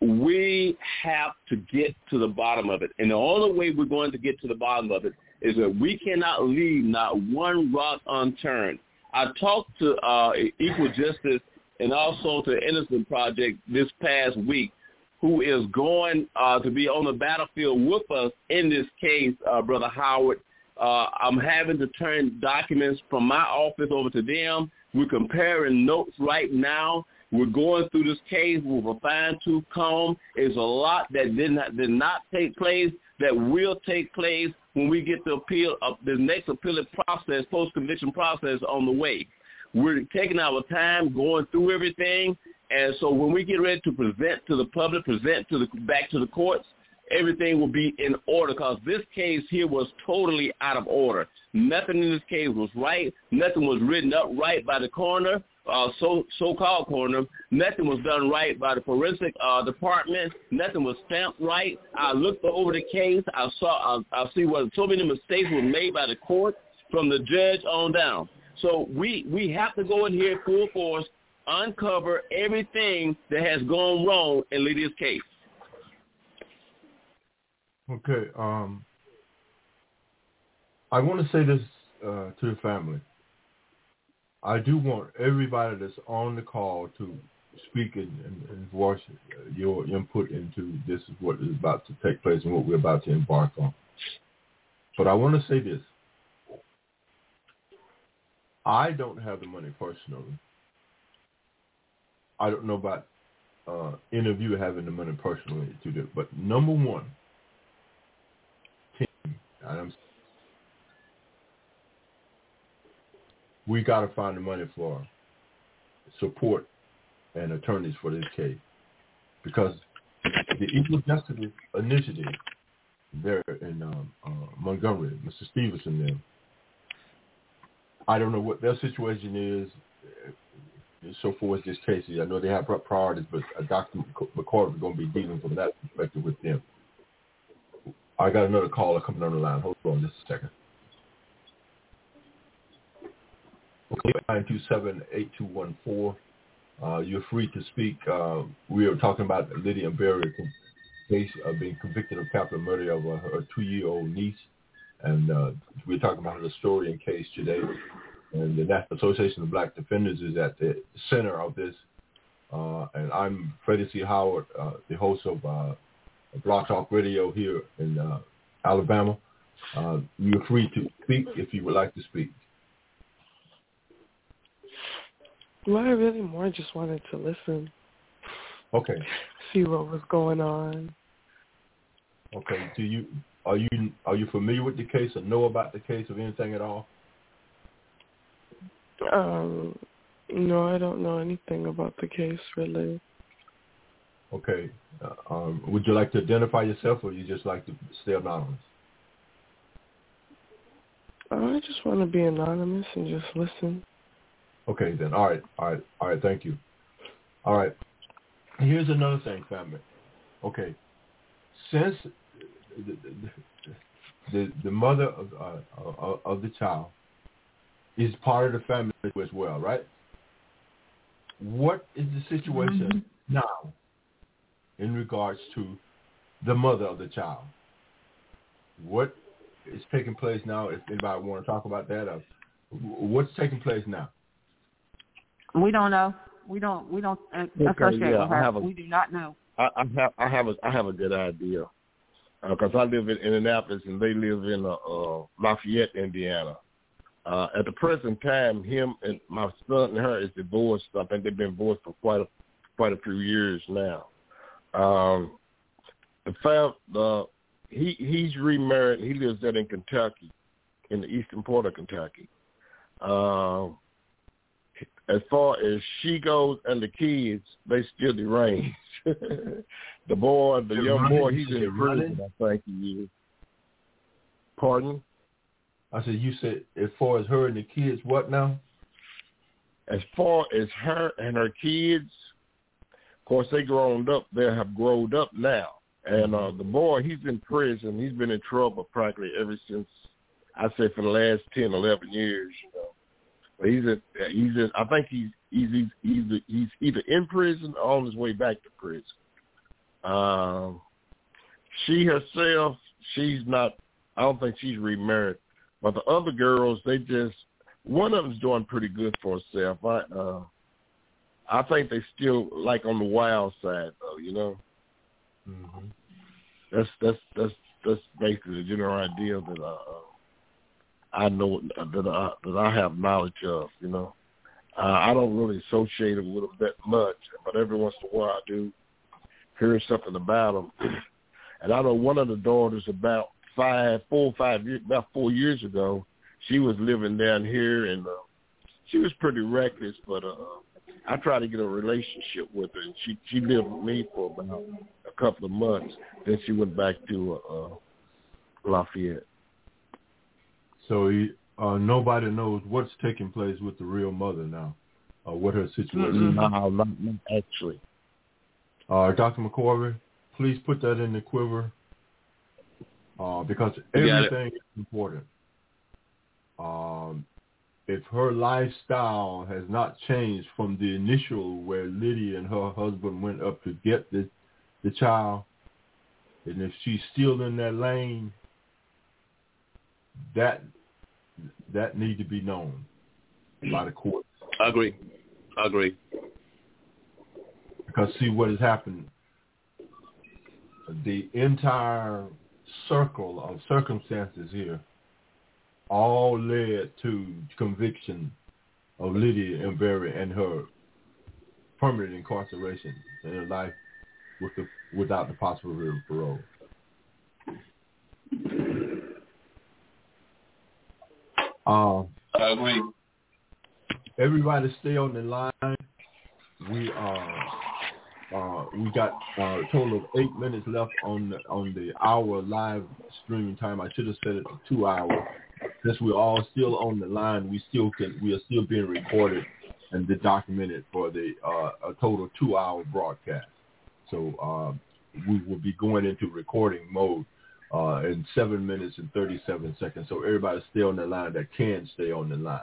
we have to get to the bottom of it. And the only way we're going to get to the bottom of it is that we cannot leave not one rock unturned. I talked to uh, Equal Justice and also to Innocence Project this past week, who is going uh, to be on the battlefield with us in this case, uh, Brother Howard. Uh, I'm having to turn documents from my office over to them. We're comparing notes right now. We're going through this case with a fine-tooth comb. There's a lot that did not did not take place that will take place when we get the appeal of the next appellate process, post-conviction process on the way. We're taking our time going through everything, and so when we get ready to present to the public, present to the back to the courts, everything will be in order because this case here was totally out of order. Nothing in this case was right. Nothing was written up right by the coroner, uh, so so-called coroner. Nothing was done right by the forensic uh, department. Nothing was stamped right. I looked over the case. I saw. I, I see what so many mistakes were made by the court from the judge on down. So we we have to go in here full force, uncover everything that has gone wrong in Lydia's case. Okay. Um, I want to say this uh, to the family. I do want everybody that's on the call to speak and, and, and voice your input into this is what is about to take place and what we're about to embark on. But I want to say this. I don't have the money personally. I don't know about uh, any of you having the money personally to do it. But number one, team, I'm, we got to find the money for support and attorneys for this case because the Equal Justice Initiative there in um, uh, Montgomery, Mr. Stevenson there, I don't know what their situation is so forth as this case is. I know they have priorities, but Dr. McCord is going to be dealing from that perspective with them. I got another caller coming on the line. Hold on just a second. Okay, 927-8214. Uh, you're free to speak. Uh, we are talking about Lydia Berry case of being convicted of capital murder of her two-year-old niece. And uh, we're talking about story and case today. And the National Association of Black Defenders is at the center of this. Uh, and I'm Freddie C. Howard, uh, the host of Blog Talk Radio here in Alabama. You're free to speak if you would like to speak. Well, I really more just wanted to listen. Okay. See what was going on. Okay. Do you are you are you familiar with the case or know about the case of anything at all? Um, no, I don't know anything about the case really. Okay. Uh, um, would you like to identify yourself, or you just like to stay anonymous? I just want to be anonymous and just listen. Okay, then. All right. All right. All right. Thank you. All right. Here's another thing, family. Okay. Since the, the, the mother of, uh, of the child is part of the family as well, right? What is the situation mm-hmm. now in regards to the mother of the child? What is taking place now? If anybody want to talk about that, or what's taking place now? We don't know. We don't. We don't uh, okay, associate yeah, with her. A, we do not know. I, I have. I have a. I have a good idea because uh, I live in Indianapolis and they live in uh, uh, Lafayette, Indiana. Uh, at the present time, him and my son and her is divorced. I think they've been divorced for quite a quite a few years now. Um, the fam, uh, he he's remarried. He lives there in Kentucky, in the eastern part of Kentucky. Um, as far as she goes and the kids, they still deranged. the boy, the They're young running? boy, he's in prison. I think he is. Pardon? I said, you said as far as her and the kids, what now? As far as her and her kids, of course they grown up. They have grown up now, and uh the boy, he's in prison. He's been in trouble practically ever since I say for the last ten, eleven years. You know, he's a, he's a, I think he's he's he's he's, he's either in prison or on his way back to prison. Um, she herself, she's not. I don't think she's remarried, but the other girls, they just one of them's doing pretty good for herself. I uh, I think they still like on the wild side though. You know. Mm-hmm. That's that's that's that's basically the general idea that uh, I know that I that I have knowledge of. You know, uh, I don't really associate them with them that much, but every once in a while I do hear something about them. And I know one of the daughters about five, four five years, about four years ago, she was living down here, and uh, she was pretty reckless. But uh, I tried to get a relationship with her, and she she lived with me for about a couple of months. Then she went back to uh, Lafayette. So he, uh, nobody knows what's taking place with the real mother now, uh, what her situation. Mm-hmm. No, not, not actually. Uh, Dr. McCorvey, please put that in the quiver uh, because everything is important. Um, if her lifestyle has not changed from the initial where Lydia and her husband went up to get the the child, and if she's still in that lane, that that need to be known by the courts. I agree. I agree. Because see what has happened. The entire circle of circumstances here all led to conviction of Lydia and Berry and her permanent incarceration in her life with the, without the possibility of parole. Uh, I agree. Everybody stay on the line. We are uh, we got uh, a total of eight minutes left on the, on the hour live streaming time. I should have said it two hours. Since we're all still on the line, we still can we are still being recorded and documented for the uh, a total two hour broadcast. So uh, we will be going into recording mode uh, in seven minutes and thirty seven seconds. So everybody stay on the line that can stay on the line.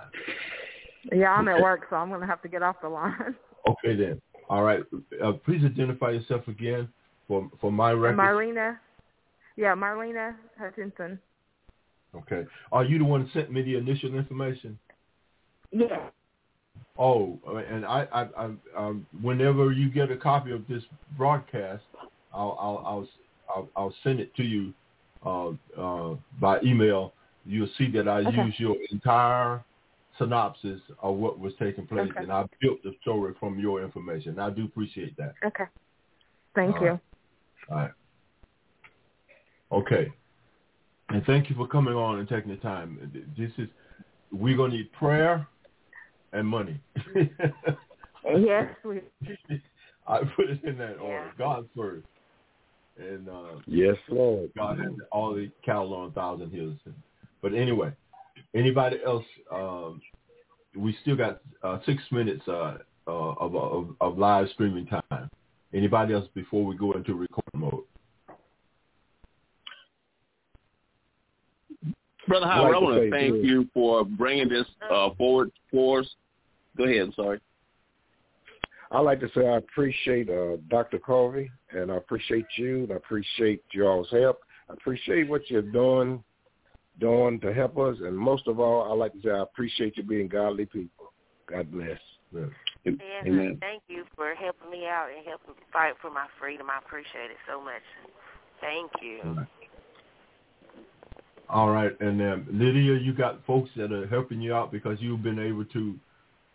Yeah, I'm at work, so I'm going to have to get off the line. Okay then. All right. Uh, please identify yourself again for for my record. Marlena. Yeah, Marlena Hutchinson. Okay. Are you the one that sent me the initial information? Yeah. Oh, and I, I, I um, whenever you get a copy of this broadcast, I'll, I'll, I'll, I'll, I'll send it to you uh, uh, by email. You'll see that I Okay. use your entire synopsis of what was taking place, Okay. and I built the story from your information. I do appreciate that. Okay. Thank All you. right. All right. Okay. And thank you for coming on and taking the time. This is we're gonna need prayer and money. Yes, we. I put it in that order. God first. And uh Yes, Lord. God has all the cattle on a thousand hills. But anyway, anybody else um we still got uh six minutes uh, uh of, of of live streaming time. Anybody else before we go into record mode? Brother Howard, like I want to thank this. you for bringing this uh, forward for us. Go ahead. I'm sorry. I'd like to say I appreciate uh, Dr. Carvey, and I appreciate you, and I appreciate y'all's help. I appreciate what you're doing, doing to help us, and most of all, I'd like to say I appreciate you being godly people. God bless. Yeah. Yes, Amen. thank you for helping me out and helping fight for my freedom. I appreciate it so much. Thank you. All right. All right, and um, Lydia, you got folks that are helping you out because you've been able to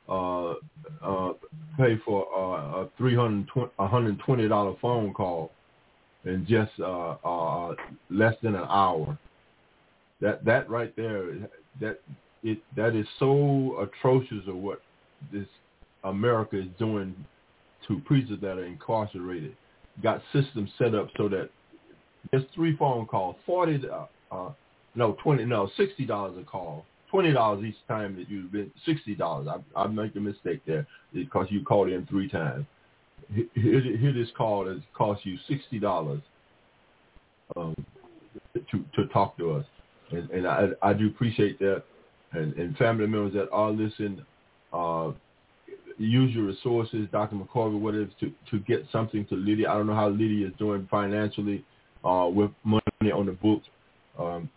uh, uh, pay for uh, a three hundred hundred twenty dollar phone call in just uh, uh, less than an hour. That that right there, that it that is so atrocious of what this America is doing to preachers that are incarcerated. Got systems set up so that just three phone calls, forty, uh, uh, no, twenty, no, sixty dollars a call, twenty dollars each time that you've been, sixty dollars. I I make a mistake there because you called in three times. Here, here this call has cost you sixty dollars um, to to talk to us, and and I I do appreciate that, and and family members that are listening, uh, use your resources, Dr. McCorvey, whatever, to, to get something to Lydia. I don't know how Lydia is doing financially uh, with money on the books. Um,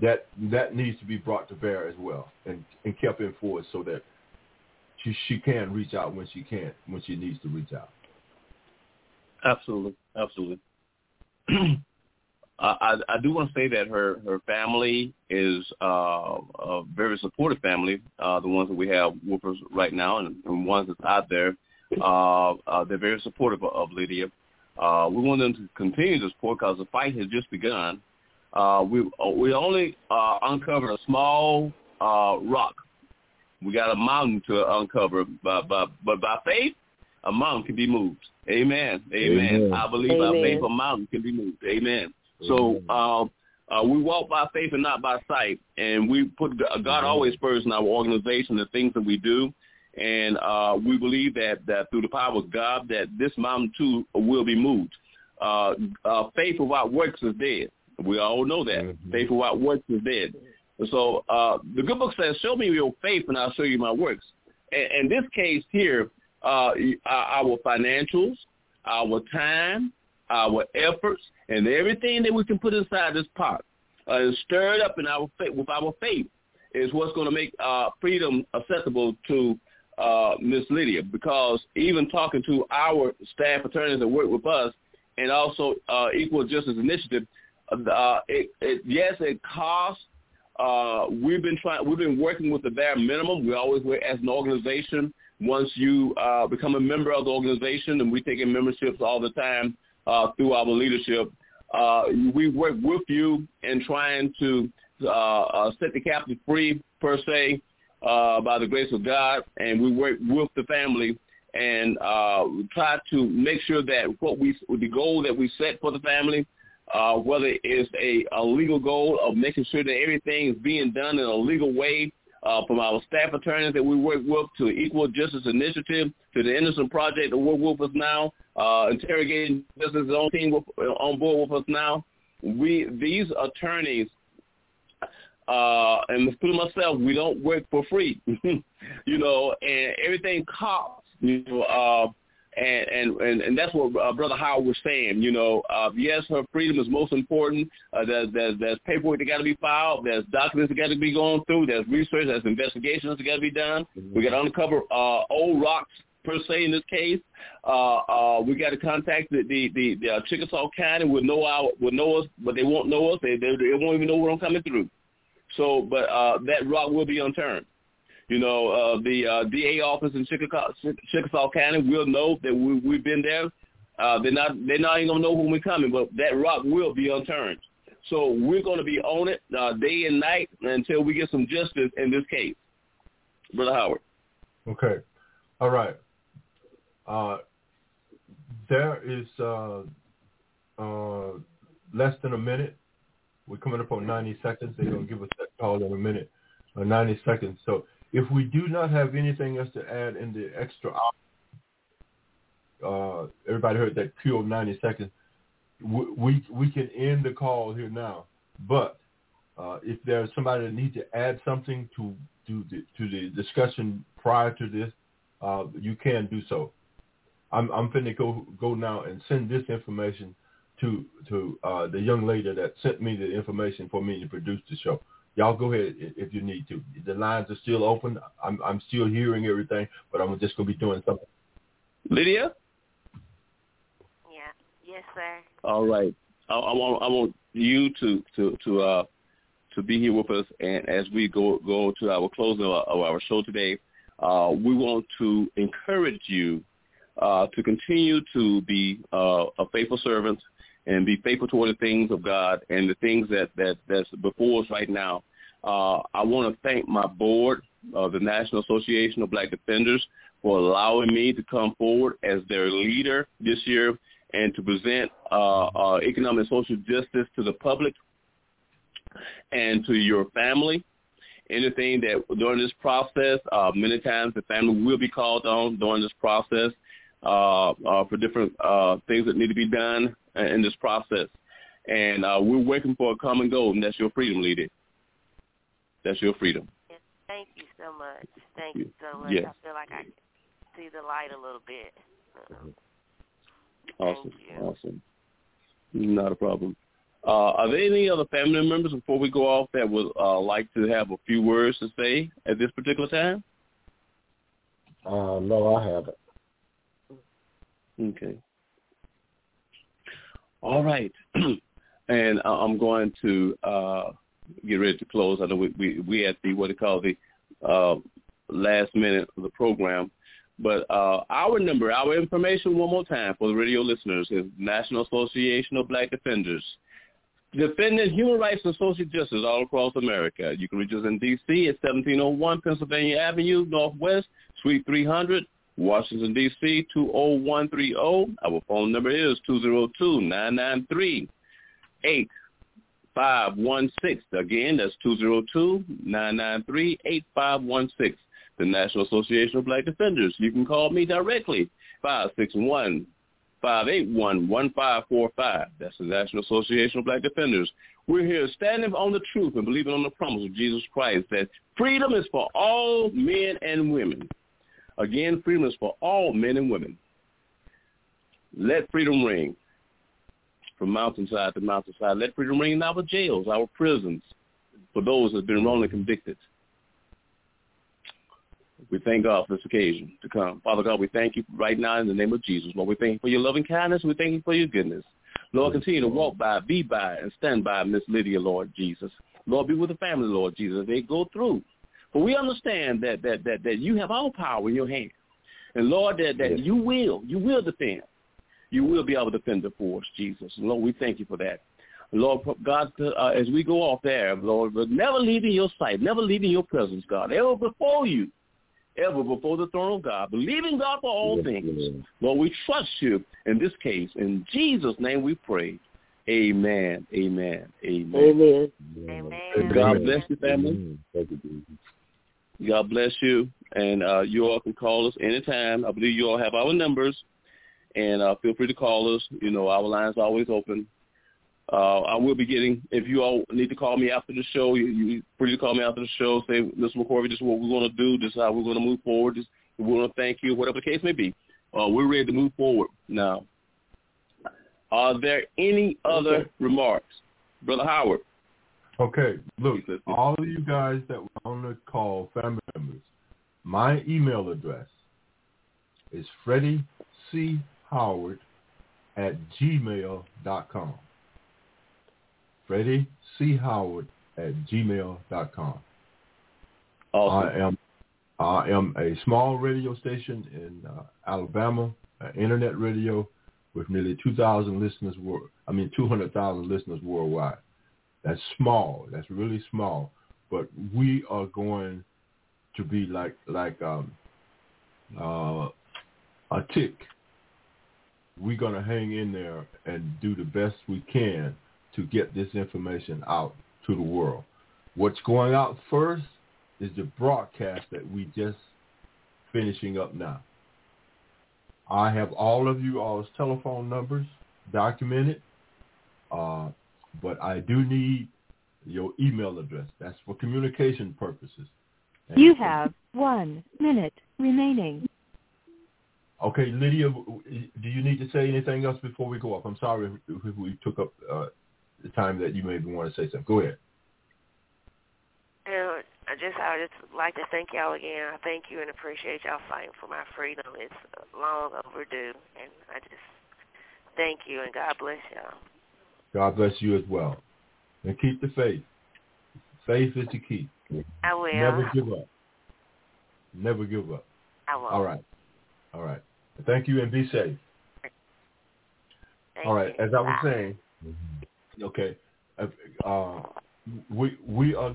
that that needs to be brought to bear as well and, and kept enforced so that she she can reach out when she can when she needs to reach out. Absolutely, absolutely. I, I do want to say that her her family is uh, a very supportive family. Uh, the ones that we have with right now, and, and ones that's out there, uh, uh, they're very supportive of, of Lydia. Uh, we want them to continue to support because the fight has just begun. Uh, we we only uh, uncovered a small uh, rock. We got a mountain to uncover, but but but by faith, a mountain can be moved. Amen. Amen. Amen. I believe Amen. by faith, a mountain can be moved. Amen. So uh, uh, we walk by faith and not by sight, and we put God always first in our organization, the things that we do, and uh, we believe that that through the power of God, that this mountain too will be moved. Uh, uh, faith without works is dead. We all know that Mhm. faith without works is dead. So uh, the good book says, "Show me your faith, and I'll show you my works." And in this case here, uh, our financials, our time, our efforts, and everything that we can put inside this pot uh, and stir it up in our faith, with our faith is what's going to make uh, freedom accessible to uh, Miss Lydia. Because even talking to our staff attorneys that work with us, and also uh, Equal Justice Initiative, uh, it, it, yes, it costs. Uh, we've been trying. We've been working with the bare minimum. We always as an organization. Once you uh, become a member of the organization, and we take in memberships all the time uh, through our leadership, uh, we work with you in trying to uh, uh, set the captive free per se uh, by the grace of God, and we work with the family and try to make sure that what we the goal that we set for the family, uh, whether it's a, a legal goal of making sure that everything is being done in a legal way, uh, from our staff attorneys that we work with to Equal Justice Initiative to the Innocence Project that work with us now, uh, interrogating business on team with, on board with us now. We these attorneys uh, and including myself, we don't work for free, you know, and everything costs, you know, uh, and, and, and, and that's what uh, Brother Howard was saying, you know, uh, yes, her freedom is most important. Uh, there's, there's, there's paperwork that got to be filed. There's documents that got to be going through. There's research. There's investigations that got to be done. We got to uncover uh, old rocks per se in this case. Uh, uh, we got to contact the the, the, the uh, Chickasaw County would know our would know us, but they won't know us. They, they they won't even know where I'm coming through. So, but uh, that rock will be unturned. You know, uh, the uh, DA office in Chickasaw, Chickasaw County will know that we, we've been there. Uh, they're not they're not even gonna know when we're coming, but that rock will be unturned. So we're gonna be on it uh, day and night until we get some justice in this case, Brother Howard. Okay. All right. Uh, there is uh, uh, less than a minute. We're coming up on 90 seconds. They're to give us that call in a minute, uh, 90 seconds. So if we do not have anything else to add in the extra hour, uh, everybody heard that pure 90 seconds, we, we, we can end the call here now. But uh, if there's somebody that needs to add something to, to, the, to the discussion prior to this, uh, you can do so. I'm I'm finna go go now and send this information to to uh, the young lady that sent me the information for me to produce the show. Y'all go ahead if you need to. The lines are still open. I'm I'm still hearing everything, but I'm just gonna be doing something. Lydia. Yeah. Yes, sir. All right. I, I want I want you to to to uh to be here with us, and as we go go to our closing of our, of our show today, uh, we want to encourage you uh, to continue to be uh, a faithful servant and be faithful toward the things of God and the things that that that's before us right now. Uh, I want to thank my board of the National Association of Black Defenders for allowing me to come forward as their leader this year and to present uh, uh, economic and social justice to the public and to your family. Anything that during this process, uh, many times the family will be called on during this process uh, uh, for different uh, things that need to be done in this process. And uh, we're working for a common goal, and that's your freedom, lady. That's your freedom. Yes. Thank you so much. much. Thank you so much. Yes. I feel like I can see the light a little bit. Uh, Awesome. Awesome. Not a problem. Uh, are there any other family members before we go off that would uh, like to have a few words to say at this particular time? Uh, no, I haven't. Okay. All right. and I- I'm going to uh, get ready to close. I know we we, we at the what they call the uh, last minute of the program, but uh, our number, our information, one more time for the radio listeners is National Association of Black Defenders. Defending human rights and social justice all across America. You can reach us in D.C. at 1701 Pennsylvania Avenue, Northwest, Suite 300, Washington, D.C. 20130. Our phone number is 202-993-8516. Again, that's 202-993-8516. The National Association of Black Defenders. You can call me directly, 561 581-1545. That's the National Association of Black Defenders. We're here standing on the truth and believing on the promise of Jesus Christ that freedom is for all men and women. Again, freedom is for all men and women. Let freedom ring from mountainside to mountainside. Let freedom ring in our jails, our prisons, for those that have been wrongly convicted. We thank God for this occasion to come. Father God, we thank you right now in the name of Jesus. Lord, we thank you for your loving kindness. We thank you for your goodness. Lord, continue to walk by, be by, and stand by Miss Lydia, Lord Jesus. Lord, be with the family, Lord Jesus, they go through. For we understand that that that, that you have all power in your hand. And Lord, that, that you will, you will defend. You will be able to defend the force, Jesus. And Lord, we thank you for that. Lord God, uh, as we go off there, Lord, but never leaving your sight, never leaving your presence, God, ever before you, ever before the throne of God, believing God for all things. Lord, we trust you in this case. In Jesus' name we pray. Amen. Amen. Amen. Amen. God bless you, family. God bless you. And uh, you all can call us anytime. I believe you all have our numbers. And uh, feel free to call us. You know, our line's always open. Uh, I will be getting, if you all need to call me after the show, you, you free to call me after the show. Say, Mr. McCorvey, this is what we're going to do. This is how we're going to move forward. This, we want to thank you, whatever the case may be. Uh, we're ready to move forward now. Are there any other Okay. remarks? Brother Howard. Okay, look, all of you guys that were on the call, family members, my email address is Freddie C. Howard at gmail.com. Freddie C. Howard at gmail.com. Awesome. I am I am a small radio station in uh, Alabama, uh, internet radio with nearly 2,000 listeners. Wor- I mean, 200,000 listeners worldwide. That's small. That's really small. But we are going to be like like um, uh, a tick. We're going to hang in there and do the best we can to get this information out to the world. What's going out first is the broadcast that we just finishing up now. I have all of you all's telephone numbers documented, uh, but I do need your email address. That's for communication purposes. And- You have one minute remaining. Okay, Lydia, do you need to say anything else before we go off? I'm sorry if if we took up uh, the time that you maybe want to say something. Go ahead. And I just I would just like to thank y'all again. I thank you and appreciate y'all fighting for my freedom. It's long overdue, and I just thank you and God bless y'all. God bless you as well. And keep the faith. Faith is the key. I will. Never give up. Never give up. I will. All right. All right. Thank you and be safe. Thank All right. you. As I was saying, okay, uh, uh, we we are.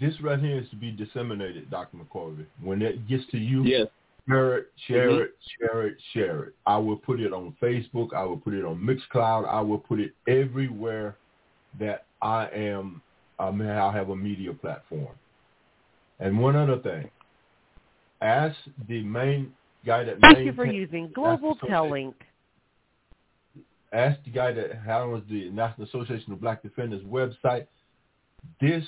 This right here is to be disseminated, Dr. McCorvey. When it gets to you, Yes. Share it, share Mhm. it, share it, share it. I will put it on Facebook. I will put it on Mixcloud. I will put it everywhere that I am. I mean, I have a media platform. And one other thing, ask the main guy that Thank you for using Global Tel Link. ask the guy that handles the National Association of Black Defenders website. This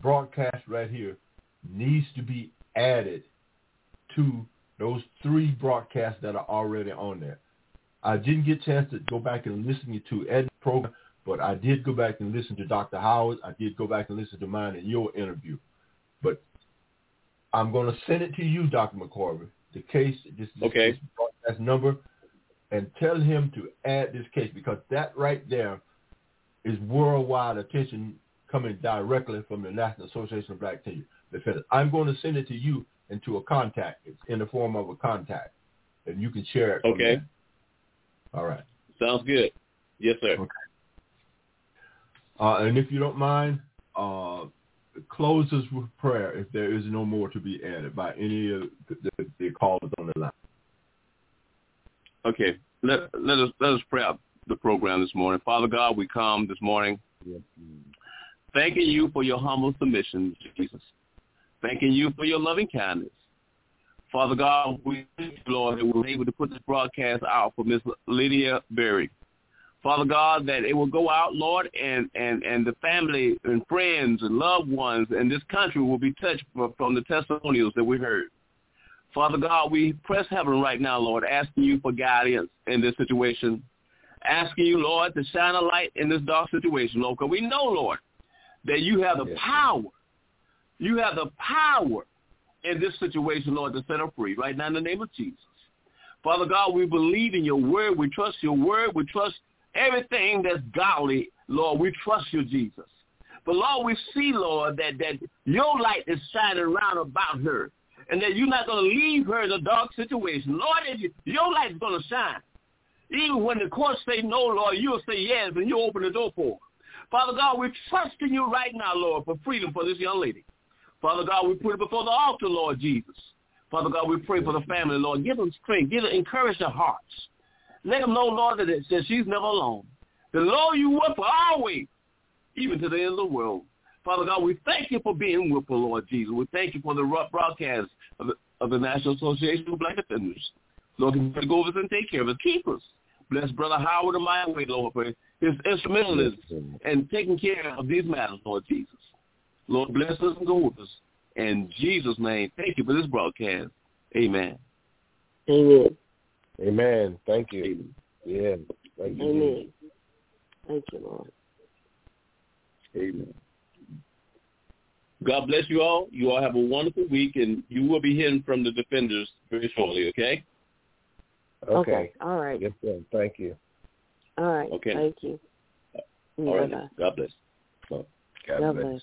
broadcast right here needs to be added to those three broadcasts that are already on there. I didn't get a chance to go back and listen to Ed's program, but I did go back and listen to Dr. Howard. I did go back and listen to mine and your interview. But I'm going to send it to you, Dr. McCorvey, the case, this, okay. this broadcast number, and tell him to add this case because that right there is worldwide attention coming directly from the National Association of Black Teachers. I'm going to send it to you into a contact. It's in the form of a contact, and you can share it. Okay. All right. Sounds good. Yes, sir. Okay. Uh, and if you don't mind, uh, close us with prayer if there is no more to be added by any of the, the, the callers on the line. Okay. Let, let us let us pray out the program this morning. Father God, we come this morning thanking you for your humble submission, Jesus. Thanking you for your loving kindness. Father God, we thank you, Lord, that we were able to put this broadcast out for Miss Lydia Berry. Father God, that it will go out, Lord, and, and, and the family and friends and loved ones in this country will be touched from the testimonials that we heard. Father God, we press heaven right now, Lord, asking you for guidance in this situation. Asking you, Lord, to shine a light in this dark situation, Lord, because we know, Lord, that you have the power. You have the power in this situation, Lord, to set her free right now in the name of Jesus. Father God, we believe in your word. We trust your word. We trust everything that's godly, Lord. We trust you, Jesus. But Lord, we see, Lord, that, that your light is shining around about her and that you're not going to leave her in a dark situation. Lord, you, your light's going to shine. Even when the courts say no, Lord, you'll say yes, and you'll open the door for her. Father God, we're trusting you right now, Lord, for freedom for this young lady. Father God, we put it before the altar, Lord Jesus. Father God, we pray for the family, Lord. Give them strength. Give them, encourage their hearts. Let them know, Lord, that, it, that she's never alone. The Lord you with her always, even to the end of the world. Father God, we thank you for being with her, Lord Jesus. We thank you for the broadcast of the, of the National Association of Black Defenders. Lord, to go over and take care of us. Keep us. Bless Brother Howard in my way, Lord, for his instrumentalism and taking care of these matters, Lord Jesus. Lord, bless us and go with us. In Jesus' name, thank you for this broadcast. Amen. Amen. Amen. Thank you. Yeah. Thank you. Amen. Thank you, Lord. Amen. God bless you all. You all have a wonderful week, and you will be hearing from the defenders very shortly, okay? Okay. okay. All right. Yes, sir. Thank you. All right. Okay. Thank you. All right. God bless. God, God bless. bless.